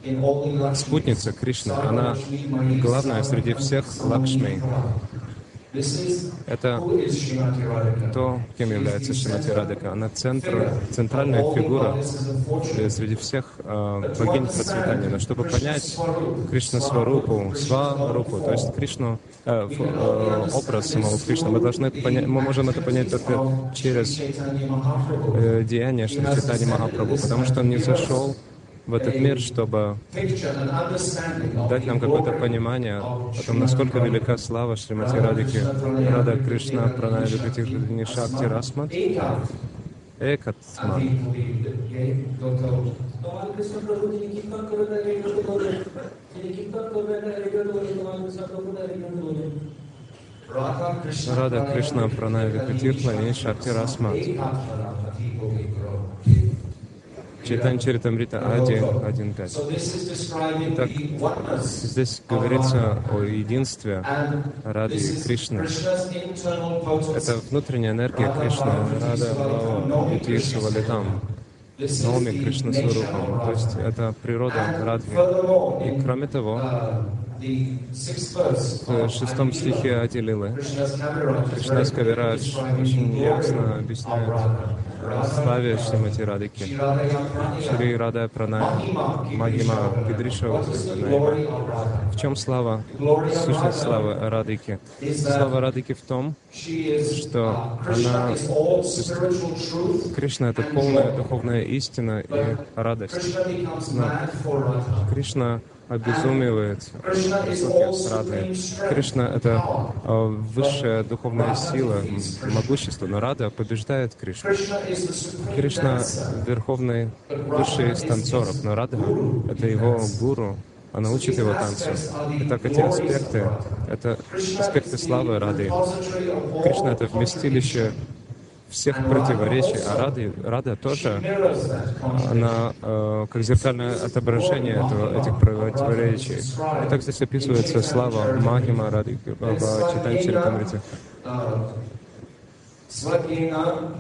Lakshmis. спутница Кришны. Она главная среди всех Лакшми. Это то, кем является Шимати Радика. Она центр, центральная фигура среди всех э, богинь процветания. Но чтобы понять Кришна Сварупу, Сварупу, то есть Кришну, э, э, образ самого Кришны, мы должны понять, мы можем это понять только через э, деяния Шри Чайтани Махапрабху, потому что он не зашел в этот мир, чтобы дать нам какое-то понимание о том, насколько велика слава Шримати Радики, Рада Кришна, Праная Вегатихрини Шакти Расмат, Экатман. Рада Кришна Праная Вегатихрини Шакти Расмат. Читань Чаритамрита 1.1.5. So this is describing Так, the oneness Здесь говорится о единстве Рады и Кришны. Это внутренняя энергия Кришны, Рада Бхава, Ити Сувалитам, This is Наоми the Кришна Сварупам. То есть это природа Радхи. И кроме того, в шестом стихе is Кришна Скавирадж очень ясно glory объясняет славе Шримати Радыки. Шри Рада Пранай, of Radha? В чем слава, сущность славы Радыки? Слава Радыки в том, что Krishna она-. Кришна — это полная духовная истина и радость. Radha. Кришна обезумевает высокие strength. Кришна — это э, высшая духовная сила, могущество, но Рада побеждает Кришну. Кришна верховный, высший из танцоров, но Рада — это его гуру, она учит его танцу. Итак, эти аспекты — это аспекты славы Рады. Кришна — это вместилище всех противоречий, а Рады, Рада тоже она э, как зеркальное отображение этого, этих противоречий. И так здесь описывается слава Махима Рады в. Uh, Svagina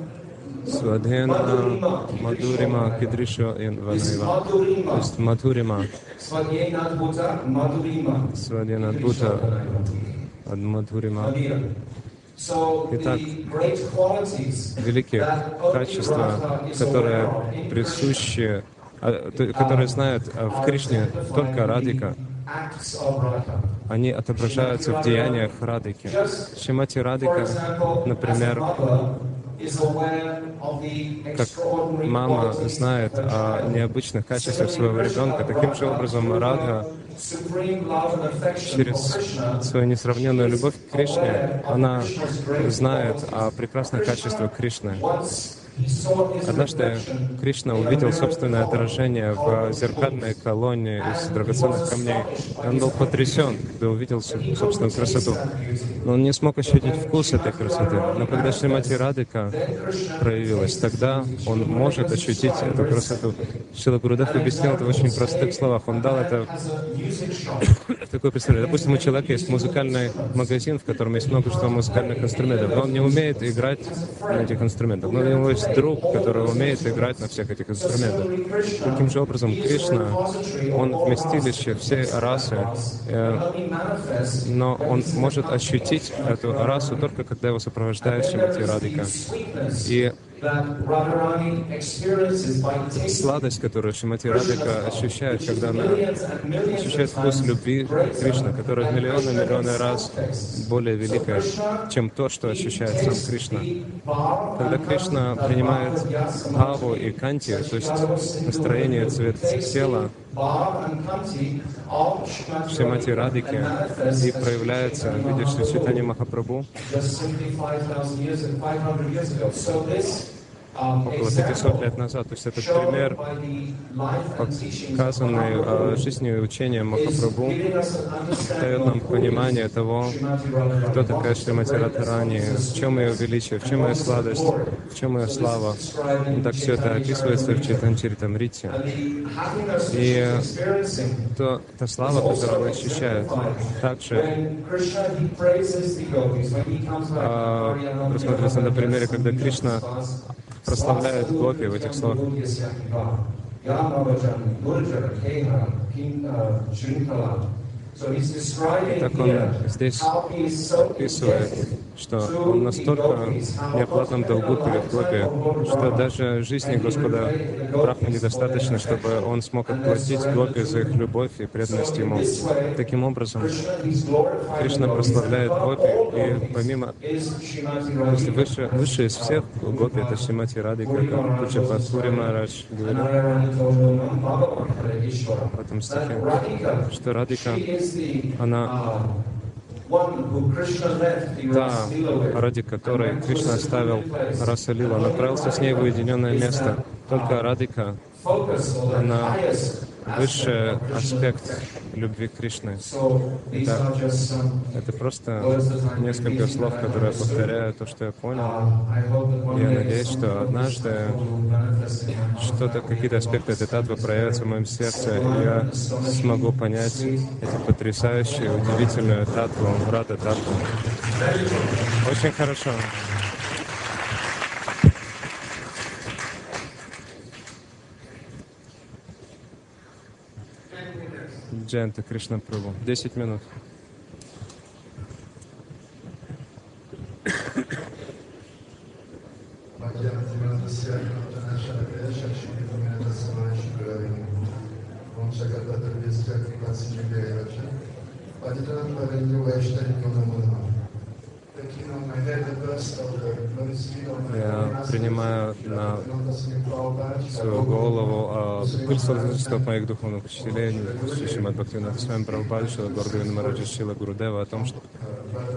Свадхена, Мадурима, Кедриша и Ванайва. То есть Мадхурима, Svadhyayinadbhuta Madhurima. Свадхенадбута, Мадхурима. Madhya. So Итак, великие качества, которые присущи, а, то- которые знают а, в Кришне только Радика, они отображаются в деяниях Радики. Шимати Радика, например, как мама знает о необычных качествах своего ребенка, таким же образом Радха через свою несравненную любовь к Кришне, она знает о прекрасных качествах Кришны. Однажды Кришна увидел собственное отражение в зеркальной колонне из драгоценных камней. Он был потрясен, когда увидел соб- собственную красоту. Но он не смог ощутить вкус этой красоты. Но когда Шримати Радика проявилась, тогда он может ощутить эту красоту. Шила Гурудев объяснил это в очень простых словах. Он дал это <coughs> такое представление. Допустим, у человека есть музыкальный магазин, в котором есть множество музыкальных инструментов, но он не умеет играть на этих инструментах. Но у него есть друг, который умеет играть на всех этих инструментах. Таким же образом, Кришна, он вместилище всей расы, э, но он может ощутить эту расу только когда его сопровождает Шимати Радика. И сладость, которую Шимати Радика ощущает, когда она ощущает вкус любви Кришны, которая миллионы миллионы раз более великая, чем то, что ощущает сам Кришна. Когда Кришна принимает бхаву и канти, то есть настроение, цвет тела, Bhava and Kanti of в Shrimati Шримати Radhika Радике and manifest и проявляется в виде Шри Чайтани Махапрабху just simply 5,000 years and 500 years ago. So this um, около 500 example лет назад. То есть этот пример, показанный э, жизнью и учением Махапрабху, дает нам понимание того, кто такая Шримати Радхарани, в чем ее величие, в чем ее сладость, в чем ее слава. И так все это описывается в that И то, та слава, которую она ощущает, также А, рассмотрится на примере, когда Кришна прославляет гопи в этих словах. Describing Так он здесь описывает, что он настолько в неоплатном долгу перед Гопи, что даже жизни Господа Брахма недостаточно, чтобы он смог отплатить Гопи за их любовь и преданность ему. Таким образом, Кришна прославляет Гопи, и помимо есть Radhika. выше, выше из всех Гопи это Шимати Радика, как Пуча Патпури Марадж Ishvara, в этом стихе, что Радика, она the та, ради которой Кришна оставил Расалила, он отправился с ней в уединенное место. Только Радика, она высший аспект любви Кришны. Итак. Это просто несколько слов, которые повторяю то, что я понял. Я надеюсь, что однажды что-то, какие-то аспекты этой татвы проявятся в моем сердце, и я смогу понять эти потрясающие, удивительную татву, рада татву. Очень хорошо. Джента Кришна Прабу. Десять минут. Kantanashakaya Shakshmidaminadasana Shukravini Я принимаю на свою голову а, пыль сотрудничества от моих духовных учителей, Шишимат Бхактивинат с вами Прабхупада, Шила Горгавина Мараджа, Шила Гурудева, о том, что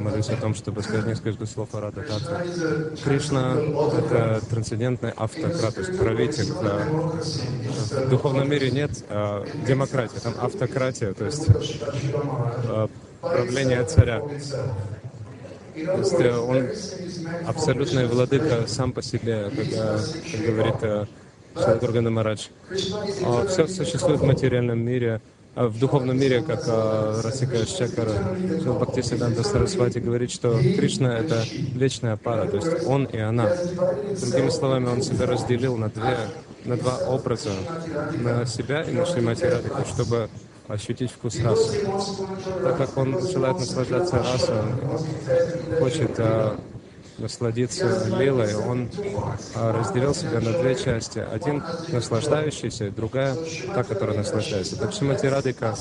молюсь о том, чтобы сказать несколько слов о Рада Татве. Кришна — это трансцендентный автократ, то есть правитель. В духовном мире нет а, демократии, там автократия, то есть а, правление царя. То есть э, он абсолютный владыка сам по себе, когда, как говорит э, Шилгургана Марадж. Все существует в материальном мире а в духовном мире, как а, Расика Шекара, Бхакти Сиданта Сарасвати говорит, что Кришна — это вечная пара, то есть он и она. Другими словами, он себя разделил на, две, на два образа, на себя и на Шримати Радику, чтобы ощутить вкус расы. Так как он желает наслаждаться расой, он хочет а, насладиться лилой, он а, разделил себя на две части. Один наслаждающийся, другая та, которая наслаждается. Так Шримати Радика,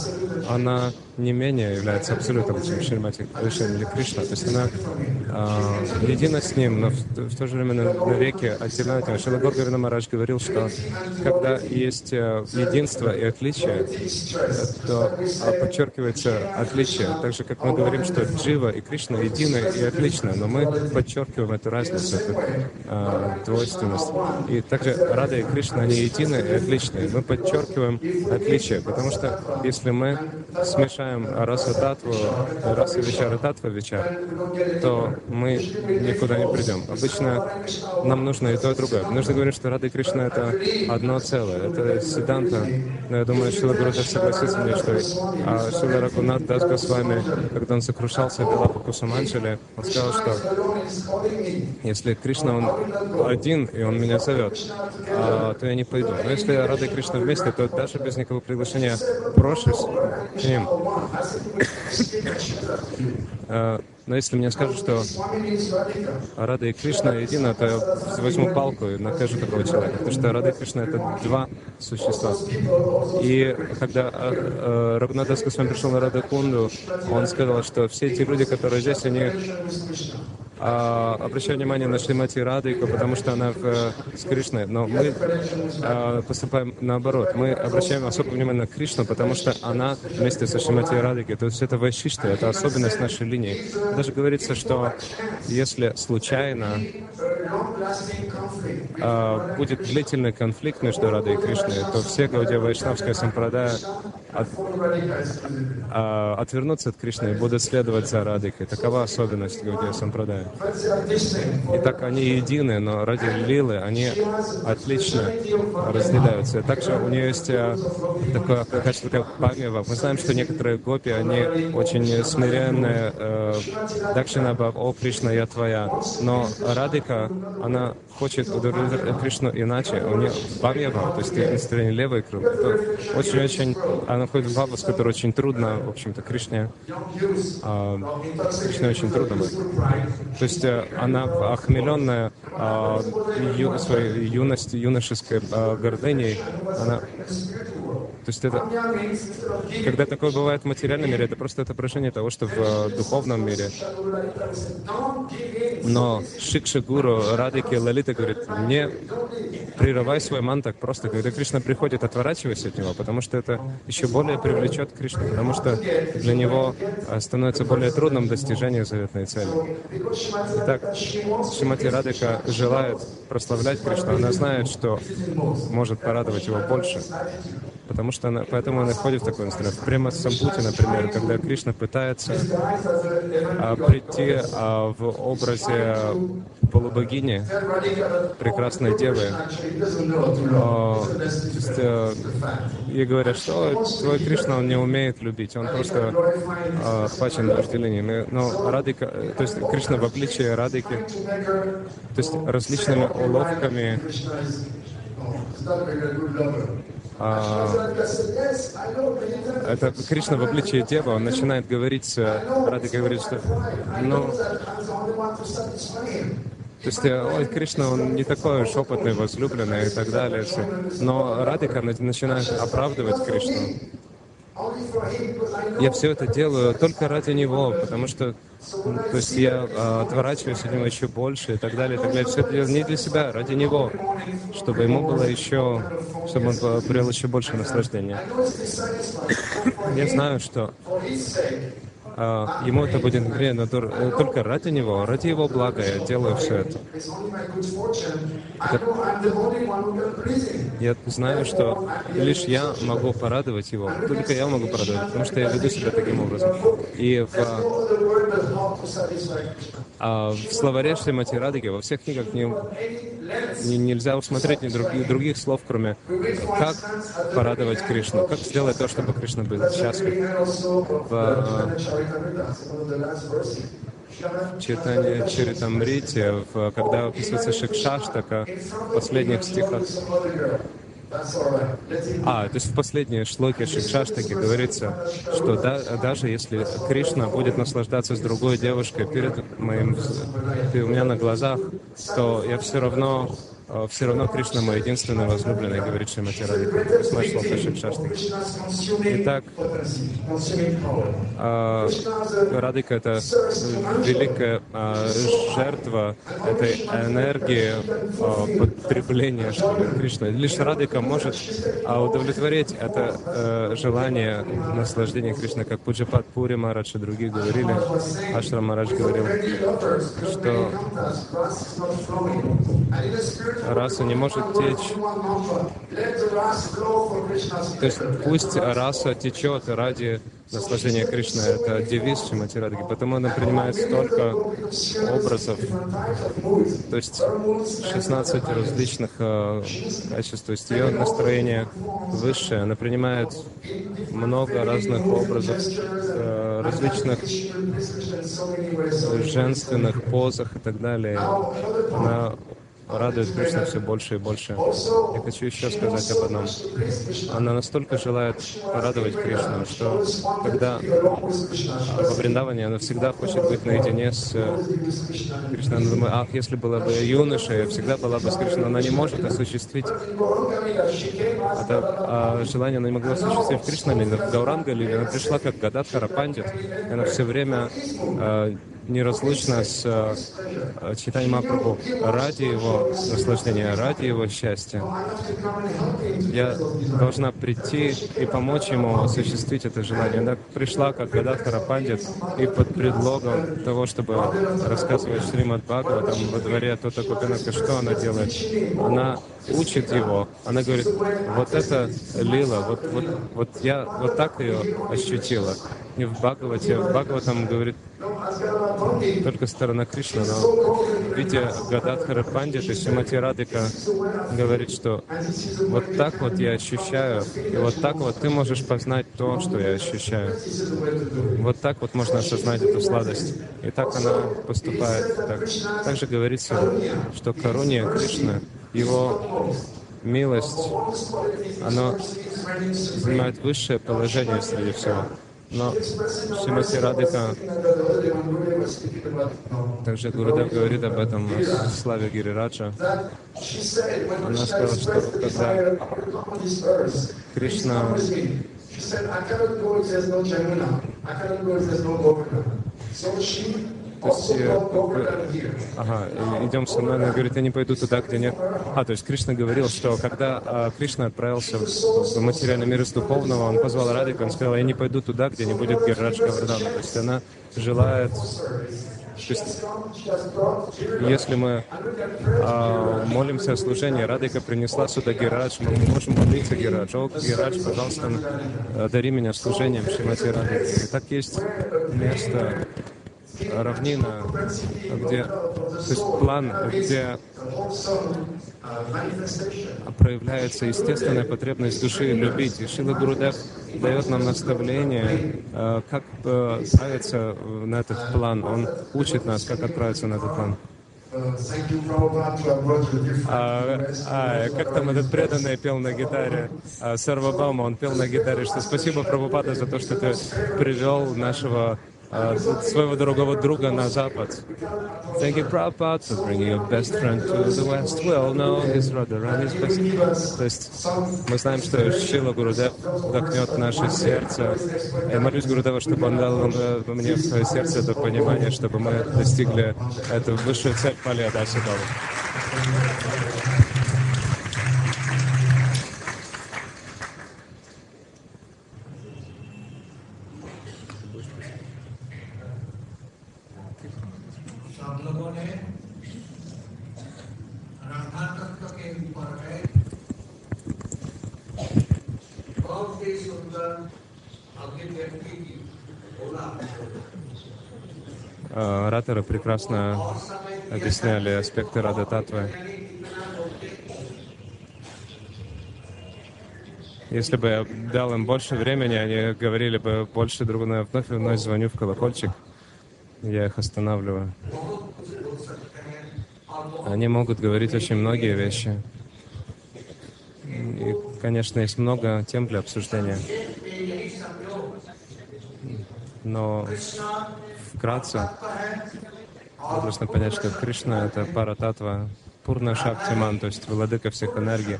она не менее является абсолютом, чем Шримати или Кришна. То есть она а, едина с ним, но в, в то же время на, на веке отдельно от него. Шилагор Марадж говорил, что когда есть э, единство и отличие, то а, подчеркивается отличие. Так же, как мы говорим, что Джива и Кришна едины и отличны, но мы подчеркиваем эту разницу, эту а, двойственность. И также Рада и Кришна, они едины и отличные. Мы подчеркиваем отличие, потому что если мы смешаем расу татву, расу вечара татва вечар, то мы никуда не придем. Обычно нам нужно и то, и другое. Нужно говорить, что Рада и Кришна — это одно целое. Это Сиданта. Но я думаю, Шила Гурудев согласится мне, что а, Шила Рагунат Дас Госвами, когда он сокрушался Белапа Кусуманчали, он сказал, что если Кришна, он один, и он меня зовет, а, то я не пойду. Но если Рада и Кришна вместе, то даже без никакого приглашения брошусь к ним. А, но если мне скажут, что Рада и Кришна едино, то я возьму палку и накажу такого человека. Потому что Рада и Кришна — это два существа. И когда э, Рагунатас Госвами пришел на Рада Кунду, он сказал, что все эти люди, которые здесь, они а, обращаю внимание на Шримати Радыку, потому что она в, с Кришной, но мы а, поступаем наоборот. Мы обращаем особое внимание на Кришну, потому что она вместе со Шримати Радыкой, то есть это вайшишта, это особенность нашей линии. Даже говорится, что если случайно а, будет длительный конфликт между Радой и Кришной, то все Гаудия Вайшнавская сампрадая от, а, отвернутся от Кришны и будут следовать за Радикой. Такова особенность Гаудия Сампрадая. Итак, они едины, но ради Лилы они отлично разделяются. И также у нее есть э, такое качество, как памева. Мы знаем, что некоторые гопи, они очень смиренные. Э, Дакшина Баб, о, Кришна, я твоя. Но Радика, она хочет удовлетворить Кришну иначе. У нее памева, то есть настроение левой крыло. Очень-очень, она входит в бабус, который очень трудно, в общем-то, Кришне. А, Кришне очень трудно. То есть э, она охмеленная а, ю, своей юностью, юношеской а, гордыней, она то есть это, когда такое бывает в материальном мире, это просто отображение того, что в э, духовном мире. Но Шикша Гуру, Радики, Лалита говорит, не прерывай свой мантак просто, когда Кришна приходит, отворачивайся от него, потому что это еще более привлечет Кришну, потому что для него э, становится более трудным достижение заветной цели. Итак, Шимати Радика желает прославлять Кришну, она знает, что может порадовать его больше потому что она, поэтому она входит в такой настроение. В Према Сампути, например, когда Кришна пытается а, прийти а, в образе полубогини, прекрасной девы, а, то есть, а, ей говорят, что твой Кришна, он не умеет любить, он просто а, хвачен вожделением. Но Радика, то есть Кришна в обличии Радики, то есть различными уловками это Кришна в обличии Дева, он начинает говорить, Радика говорит, что ну, то есть, э, ой, Кришна, он не такой уж опытный, возлюбленный и так далее. Но Радика начинает оправдывать Кришну. Я все это делаю только ради него, потому что то есть я э, отворачиваюсь от него еще больше и так далее, и так далее. Все это не для себя, а ради него, чтобы ему было еще, чтобы он приобрел еще больше наслаждения. Я знаю, что а, ему это будет неприятно э, только ради него, ради его блага я делаю все это. Я знаю, что лишь я могу порадовать его, только я могу порадовать, потому что я веду себя таким образом. И в, а, в словаре Шримати Радыги во всех книгах не, не- нельзя усмотреть ни друг- других слов, кроме как порадовать Кришну, как сделать то, чтобы Кришна был счастлив. Читании Чаритамрити, когда описывается Шикшаштака, в последних стихах, А, то есть в последней шлоке Шикшаштаки говорится, что да- даже если Кришна будет наслаждаться с другой девушкой перед моим, у меня на глазах, то я все равно, все равно Кришна мой единственный возлюбленный, говорит Шримати Радика. Итак, а, Радика — это великая а, жертва этой энергии а, потребления что ли, Кришны. Лишь Радика может а, удовлетворить это э, желание наслаждения Кришны, как Пуджапат Пури Марадж и другие говорили, Ашра Марадж говорил, что раса не может течь то есть пусть раса течет ради наслаждения Кришны. Это девиз Шримати Радхи. Потому она принимает столько образов, то есть 16 различных э, качеств. То есть ее настроение высшее. Она принимает много разных образов, э, различных женственных позах и так далее. Она радует Кришну все больше и больше. Я хочу еще сказать об одном. Она настолько желает порадовать Кришну, что когда во Вриндаване она всегда хочет быть наедине с э, Кришной. Она думает, ах, если была бы юноша, я всегда была бы с Кришной. Она не может осуществить это а, желание, она не могла осуществить в Кришна Лиле, в Гауранга Лиле. Она пришла как Гададхара Пандит, она все время э, неразлучна с э, Читанием Махапрабху ради его наслаждения, ради его счастья. Я должна прийти и помочь ему осуществить это желание. Она пришла как Гададхара Пандит, и под предлогом того, чтобы рассказывать Шримад Бхагаватам во дворе Тота Купинака, что она делает? Она учит его. Она говорит, вот это лила, вот, вот, вот я вот так ее ощутила. Не в Бхагавате. В Бхагаватам говорит только сторона Кришны, но в виде Гададхара Пандита Шимати Радика говорит, что вот так вот я ощущаю, и вот так вот ты можешь познать то, что я ощущаю. Вот так вот можно осознать эту сладость. И так она поступает. Так. Также говорится, что Каруния Кришна, его милость, она занимает высшее положение среди всего. Но Шимати Радика, также Гурудев говорит об этом в славе Гирираджа. Она сказала, что когда Кришна То есть, э. Ага, идем со мной, она говорит, я не пойду туда, где нет. А, то есть Кришна говорил, что когда а, Кришна отправился в, материальный мир из духовного, он позвал Радику, он сказал, я не пойду туда, где не будет Гирадж Гавардана. То есть она желает... То есть, если мы а, молимся о служении, Радика принесла сюда Гирадж, мы можем молиться Гирадж. О, Гирадж, пожалуйста, одари меня служением Шимати Радики. И так есть место равнина, где, то есть план, где проявляется естественная потребность души любить. И Шила Гурудев дает нам наставление, э, как э, отправиться на этот план. Он учит нас, как отправиться на этот план. А, а, как там этот преданный пел на гитаре? А, Сарвабаума, он пел на гитаре, что спасибо, Прабхупада, за то, что ты привел нашего своего дорогого друга на Запад. Thank you, Prabhupada, for bringing your best friend to the West. Well, no, his Radharani's best. То есть мы знаем, что Шила Гурудев вдохнет наше сердце. Я молюсь Гурудева, чтобы он дал э, мне в свое сердце это понимание, чтобы мы достигли эту высшую цель Пали Адаси Ораторы прекрасно объясняли аспекты Рады Татвы. Если бы я дал им больше времени, они говорили бы больше друг на вновь и вновь звоню в колокольчик. Я их останавливаю. Они могут говорить очень многие вещи. И, конечно, есть много тем для обсуждения. Но вкратце, нужно понять, что Кришна — это пара татва, пурна шакти ман, то есть владыка всех энергий.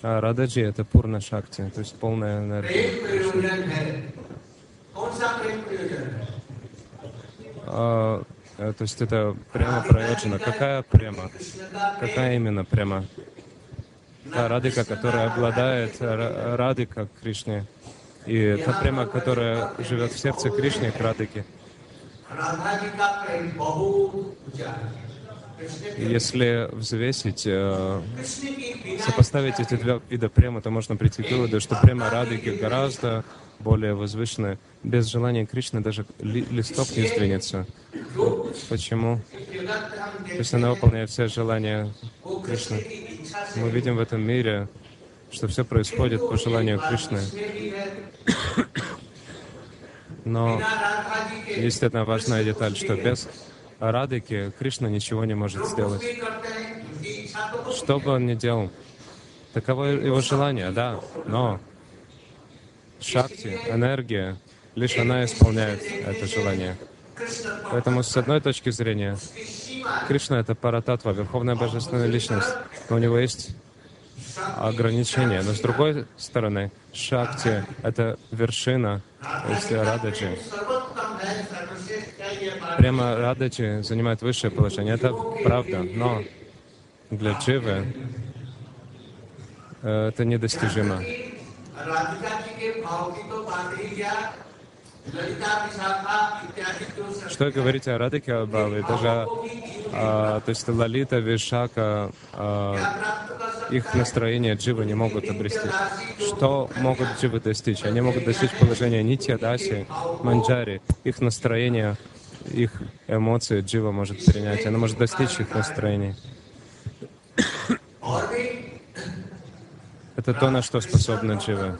А Рададжи — это пурна шакти, то есть полная энергия. А, э, то есть это прямо проеджена. Какая према? Какая именно према? Та радика, которая обладает радика Кришне. И та прямо, которая живет в сердце Кришне, к радике. Если взвесить, э, сопоставить эти два вида према, то можно прийти к выводу, что према радыги гораздо более возвышены. Без желания Кришны даже ли, листок не сдвинется. Почему? Если она выполняет все желания Кришны. Мы видим в этом мире, что все происходит по желанию Кришны. Но есть одна важная деталь, что без Радыки Кришна ничего не может сделать. Что бы он ни делал, таково его желание, да, но шакти, энергия, лишь она исполняет это желание. Поэтому с одной точки зрения, Кришна — это парататва, Верховная Божественная Личность, но у него есть ограничения. Но с другой стороны, шакти — это вершина рададжи. Прямо рададжи занимает высшее положение. Это правда. Но для дживы э, это недостижимо. Что говорите о Радике Абаве? Даже а, то есть Лалита, Вишака, а, их настроение дживы не могут обрести. Что могут дживы достичь? Они могут достичь положения Нитья, Даси, Манджари. Их настроение, их эмоции джива может принять. Она может достичь их настроений. Это то, на что способна джива.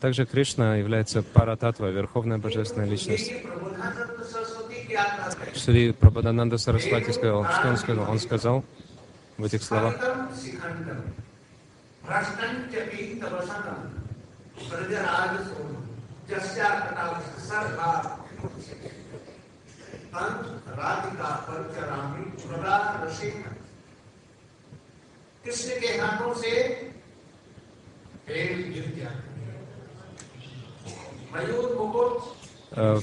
Также Кришна является парататва, Верховная Божественная Личность. प्रबोधानंद सरस्वती क्या करते हैं Шри Прабхадананда Сарасвати сказал, что он сказал? Он сказал в этих словах, खंडम शिखंडम भ्रष्टं च पीतवसनं प्रजराज सोम जस्या कटाव सर्वा तंत राधिका परचरामी प्रदा रसिक कृष्ण के हाथों से तेल गिर जाते हैं। मयूर मुकुट э, Э,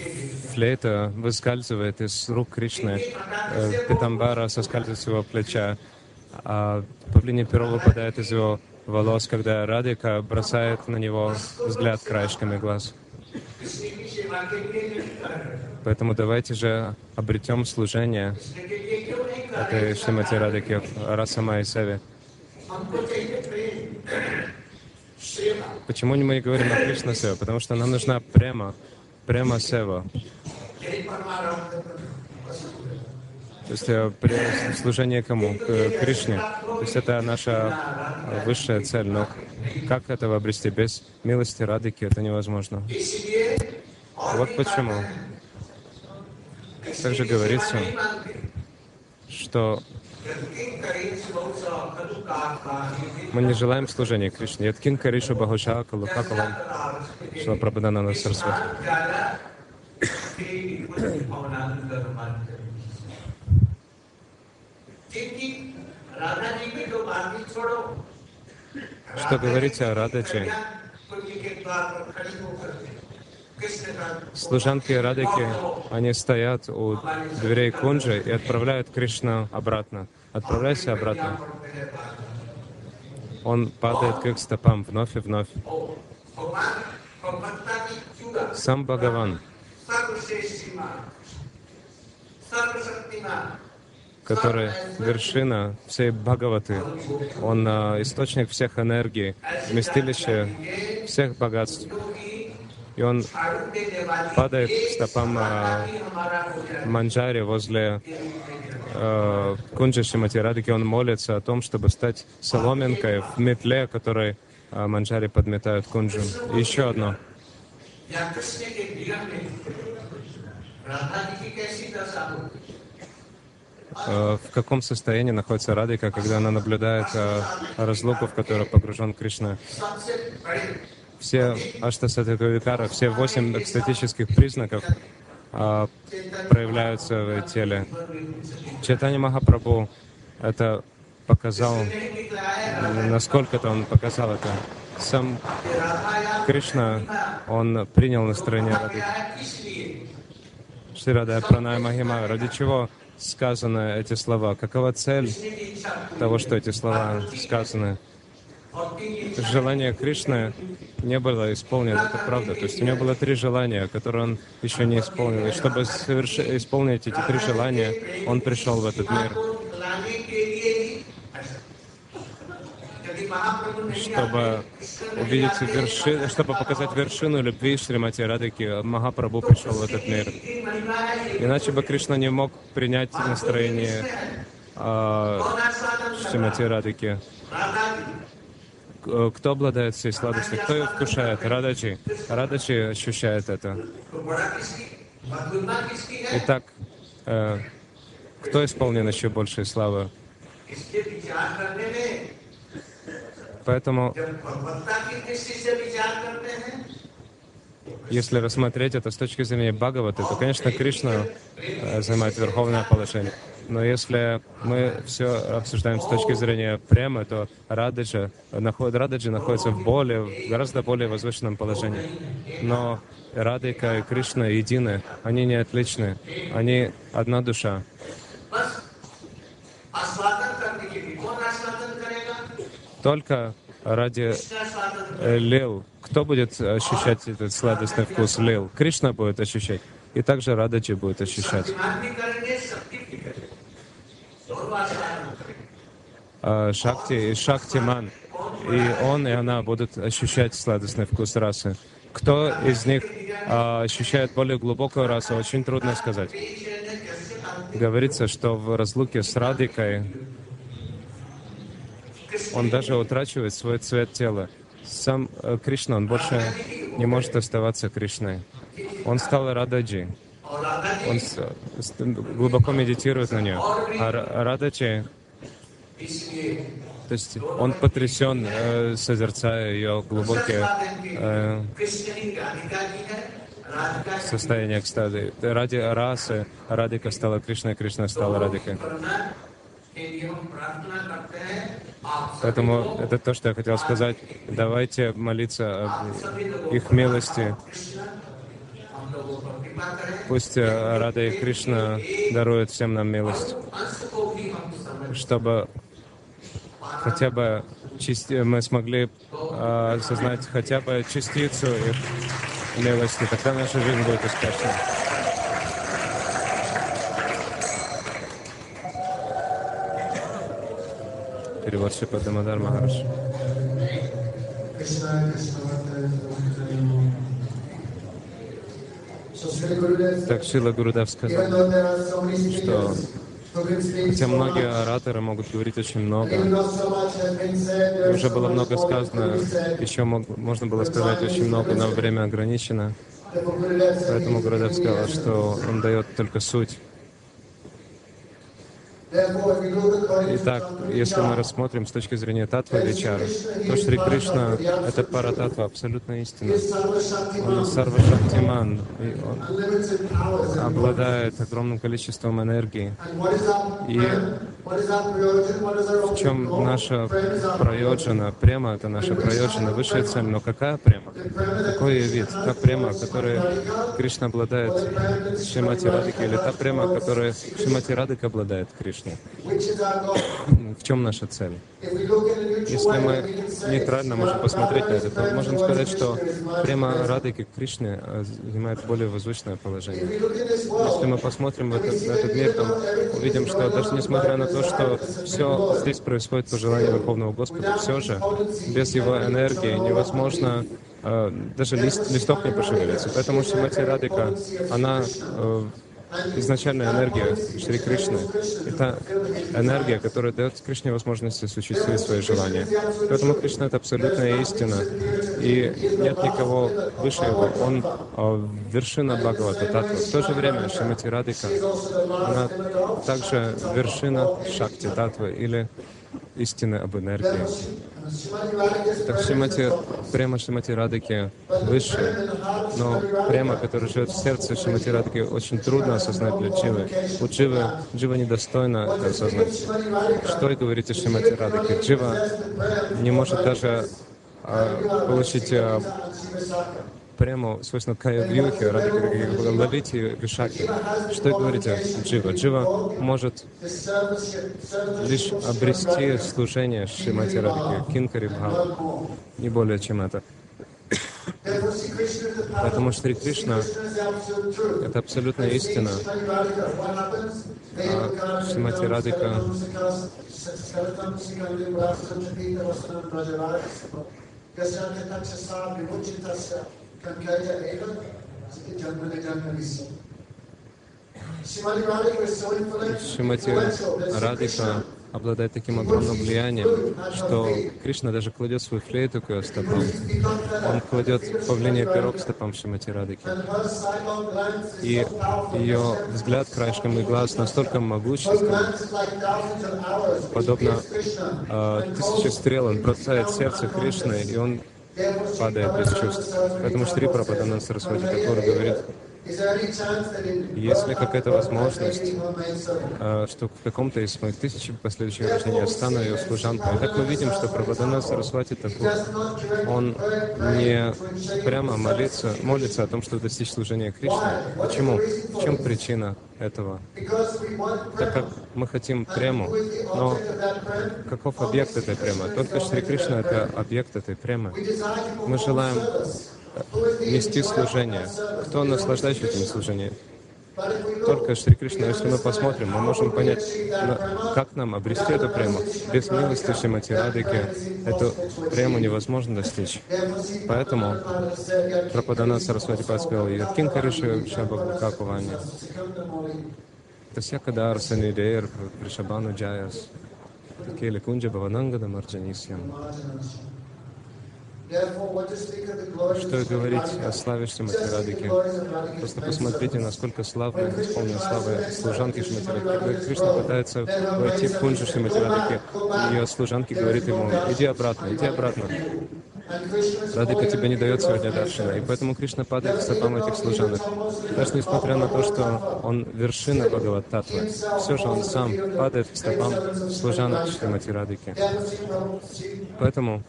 флейта выскальзывает из рук Кришны, э, Питамбара соскальзывает с его плеча, а павлине перо выпадает из его волос, когда Радика бросает на него взгляд краешками глаз. Поэтому давайте же обретем служение этой Шримати Радики Расамай Сави. Почему мы не говорим о Кришна Сева? Потому что нам нужна према, према Сева. То есть э, служение кому? К э, Кришне. То есть это наша э, высшая цель. Но как этого обрести? Без милости Радыки это невозможно. Вот почему. Также говорится, что мы не желаем служения Кришне. Я Яткин Кариша Бхагуша Калукакалам Шла Прабхаданана Сарасвати. Что говорите о Радаче? Служанки Радыки, они стоят у дверей Кунджи и отправляют Кришну обратно. Отправляйся обратно. Он падает к их стопам вновь и вновь. Сам Бхагаван, который вершина всей Бхагаваты, он э, источник всех энергий, вместилище всех богатств и он падает к стопам а, Манджари возле э, Кунджи Шимати Он молится о том, чтобы стать соломинкой в метле, которой а, Манджари подметают Кунджу. Еще одно. В каком состоянии находится Радика, когда она наблюдает разлуку, в которую погружен Кришна? все аштасатаковикара, все восемь экстатических признаков а, проявляются в теле. Чайтанья Махапрабху это показал, насколько-то он показал это. Сам Кришна, он принял настроение ради Шрирада Пранай Махима. Ради чего сказаны эти слова? Какова цель того, что эти слова сказаны? желание Кришны не было исполнено, это правда. То есть у него было три желания, которые он еще не исполнил. И чтобы соверш... исполнить эти три желания, он пришел в этот мир. Чтобы увидеть вершину, чтобы показать вершину любви Шримати Радыки, Махапрабху пришел в этот мир. Иначе бы Кришна не мог принять настроение э, Шримати Радыки. Э, кто обладает всей сладостью, кто ее вкушает? Радачи. Радачи ощущает это. Итак, э, кто исполнен еще большей славы? Поэтому если рассмотреть это с точки зрения Бхагаваты, то, конечно, Кришна э, занимает верховное положение. Но если мы все обсуждаем с точки зрения премы, то Рададжа, Рададжа находится в более, в гораздо более возвышенном положении. Но Радика и Кришна едины, они не отличны, они одна душа. Только ради э, лил кто будет э, ощущать этот сладостный вкус лил? Кришна будет ощущать. И также радачи будет ощущать. А, Шакти и Шактиман. И он, и она будут ощущать сладостный вкус расы. Кто из них а, ощущает более глубокую расу, очень трудно сказать. Говорится, что в разлуке с Радикой он даже утрачивает свой цвет тела. Сам э, Кришна, он больше не может оставаться Кришной. Он стал Рададжи. Он глубоко медитирует на нее. А Рададжи, то есть он потрясен, э, созерцая ее глубокие э, состояние экстаза. Ради расы Радика стала Кришной, Кришна стала Радикой. Поэтому это то, что я хотел сказать. Давайте молиться об их милости. Пусть э, Рада и Кришна дарует всем нам милость, чтобы хотя бы мы смогли э, осознать хотя бы частицу их милости. Тогда наша жизнь будет успешной. Перевод Шипа Дамадар Махараш. Так Шила Гурудев сказал, что хотя многие ораторы могут говорить очень много, уже было много сказано, еще мог- можно было сказать очень много, но время ограничено. Поэтому he сказал, что он дает только суть. Итак, если мы рассмотрим с точки зрения татвы Вичара, то Шри Кришна — это истина. he is Sarva Shaktiman, Он Сарвашактиман, и он обладает огромным количеством энергии. И В чем наша проёджина? Према — это наша проёджина, высшая цель. Но какая према? Какой ее вид? Та према, которой Кришна обладает Шримати Радыка, или та према, которой Шримати Радыка обладает goal? В чем наша цель? Если мы нейтрально можем посмотреть на это, то можем сказать, что према. Радыки к Кришне э, занимает более возвышенное положение. Если мы посмотрим в этот, на этот мир, то увидим, что даже несмотря на то, что все здесь происходит по желанию Верховного Господа, все же без его энергии невозможно э, даже лист, листок не пошевелится. Поэтому Шримати Радика, она э, изначальная энергия Шри Кришны. Это энергия, которая дает Кришне возможность осуществить свои желания. Поэтому Кришна — это абсолютная истина. И нет никого выше его. Он э, вершина Бхагавата Татва. В то же время Шримати Радика, она также вершина Шакти Татвы или истины об энергии. Так Шримати, према Шримати Радыки выше, но према, которая живет в сердце Шримати Радыки, очень трудно осознать для Дживы. У Дживы, Джива недостойно это осознать. Что и говорите Шримати Радыки? Джива не может даже а, получить а, Кая Вьюхи, Радыки, ловить и Вишаки. Что говорите Джива? Джива может лишь обрести служение Шримати Радыки, Кинкари Бхава, не более чем это. Что Шри Кришна это абсолютная истина. А Шримати Радика Skeleton, Sikandi, Brahman, Chapita, Vasanam, Brajaraj, Gasyante, Taksasa, Vimuchitasya, Kankaya, Eva, Janmana, Janmanisi. Shrimati Radhika is so influential. Шримати Радика обладает таким огромным влиянием, что Кришна даже кладет свою флейту к ее стопам. Он кладет павлине пирог к стопам Шримати Радыки. И ее взгляд краешком и глаз настолько which подобно э, тысяче стрел, он бросает сердце Кришны, и он падает без чувств. Поэтому Шри Прабхаданан Сарасвати Такур говорит, есть ли какая-то возможность, э, что в каком-то из моих тысяч последующих рождений я стану ее служанкой. И так мы видим, что Прабхаданан Сарасвати Такур, он не прямо молится, молится о том, чтобы достичь служения Кришне. Почему? В чем причина этого? Так как мы хотим прему, но каков объект этой премы? Только Шри Кришна — это объект этой премы. Мы желаем нести служение. Кто наслаждающий этим служением? Только Шри Кришна. Если мы посмотрим, мы можем понять, как нам обрести эту прему. Без милости Шримати Радыки эту прему невозможно достичь. Поэтому Прабхадана Сарасвати сказал, «Яткин Кариши Шабабхакувани». Тасья Кадар Санидеер Пришабану Джаяс. Келе Кунджа Баванангада Марджанисьям. Что говорить о славе Шримати Радыки? Просто посмотрите, насколько славы, исполнена славы служанки Шримати Радыки. Кришна пытается войти в кунджу Шримати Радыки, ее служанки говорит ему, иди обратно, иди обратно. Радыка тебе не дает сегодня даршина. И поэтому Кришна падает к стопам этих служанок. Даже несмотря на то, что он вершина Бхагават Татвы, все же он сам падает к стопам служанок Шримати Радыки. Поэтому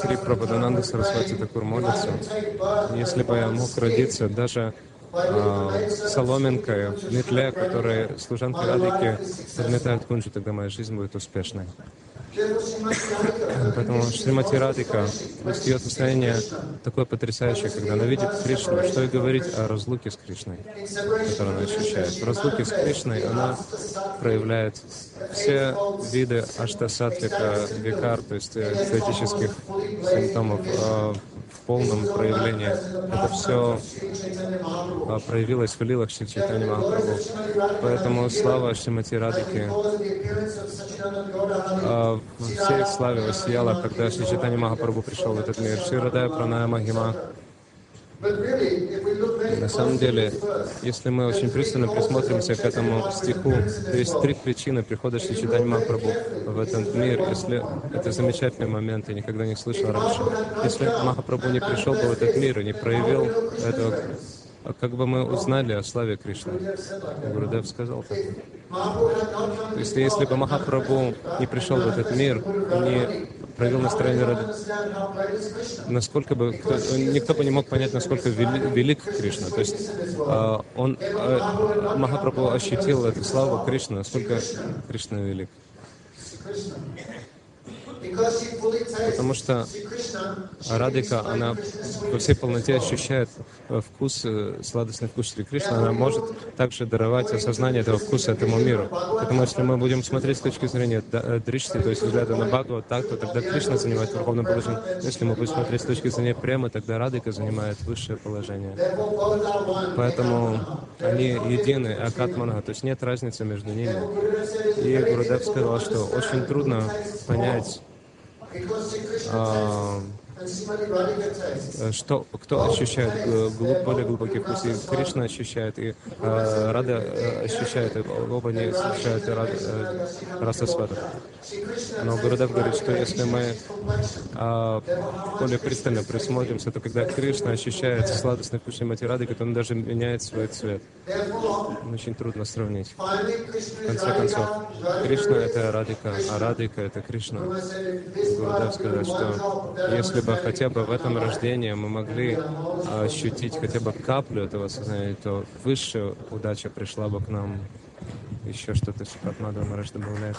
Шри Прабхадананда Сарасвати Такур молится, если бы я мог родиться даже а, соломинкой в метле, которой служанки Радыки подметают кунджу, тогда моя жизнь будет успешной. Поэтому Шримати Радика, ее состояние такое потрясающее, когда она видит Кришну, что и говорить о разлуке с Кришной, которую она ощущает. В разлуке с Кришной она проявляет все виды аштасатвика, викар, то есть э, экзотических симптомов э, в полном проявлении. Это все а, проявилось в лилах Шри Чайтани Махапрабху. Поэтому слава Шримати Hari, а, в всей славе воссияла, когда Шри Чайтани Махапрабху пришел в этот мир. Ширадая Праная Махима. На самом деле, если мы очень пристально присмотримся к этому стиху, то есть три причины прихода Шри Чайтани Махапрабху в этот мир. Если это замечательный момент, я никогда не слышал раньше. Если Махапрабху не пришел бы в этот мир и не проявил этого как бы мы узнали о славе Кришны? Гурудев сказал так. То есть, если бы Махапрабху не пришел в этот мир, не провел great is Krishna. насколько бы кто- никто бы не мог понять, насколько вели- велик Кришна. То есть а, он а, Махапрабху ощутил эту славу Кришны, насколько Кришна велик. Потому что Радика, она во всей полноте ощущает э, вкус, э, сладостный вкус Шри Кришны, она может также даровать осознание этого вкуса этому миру. Поэтому если мы будем смотреть с точки зрения э, Дришти, то есть взгляда на Бхагават, так, то тогда Кришна занимает верховное положение. Если мы будем смотреть с точки зрения Премы, тогда Радика занимает высшее положение. Поэтому они едины, Акатмана, то есть нет разницы между ними. И Гурудев сказал, что очень трудно понять, um, Э, что, кто ощущает э, глуб- более глубокий вкус, и Кришна ощущает, и э, Рада э, ощущает, и оба они ощущают рад, э, расасвата. See Krishna Но Гурудев говорит, что если мы а, более пристально присмотримся, то когда Кришна ощущает сладостный вкус Шримати Радыки, то он даже меняет свой цвет. Очень трудно сравнить. В конце концов. Кришна — это Радика, а Радика — это Кришна. Гурудев сказал, что если бы хотя бы в этом рождении мы могли а, ощутить хотя бы каплю этого сознания, то высшая удача пришла бы к нам. Еще что-то Шипат Мадхава Марадж добавляет.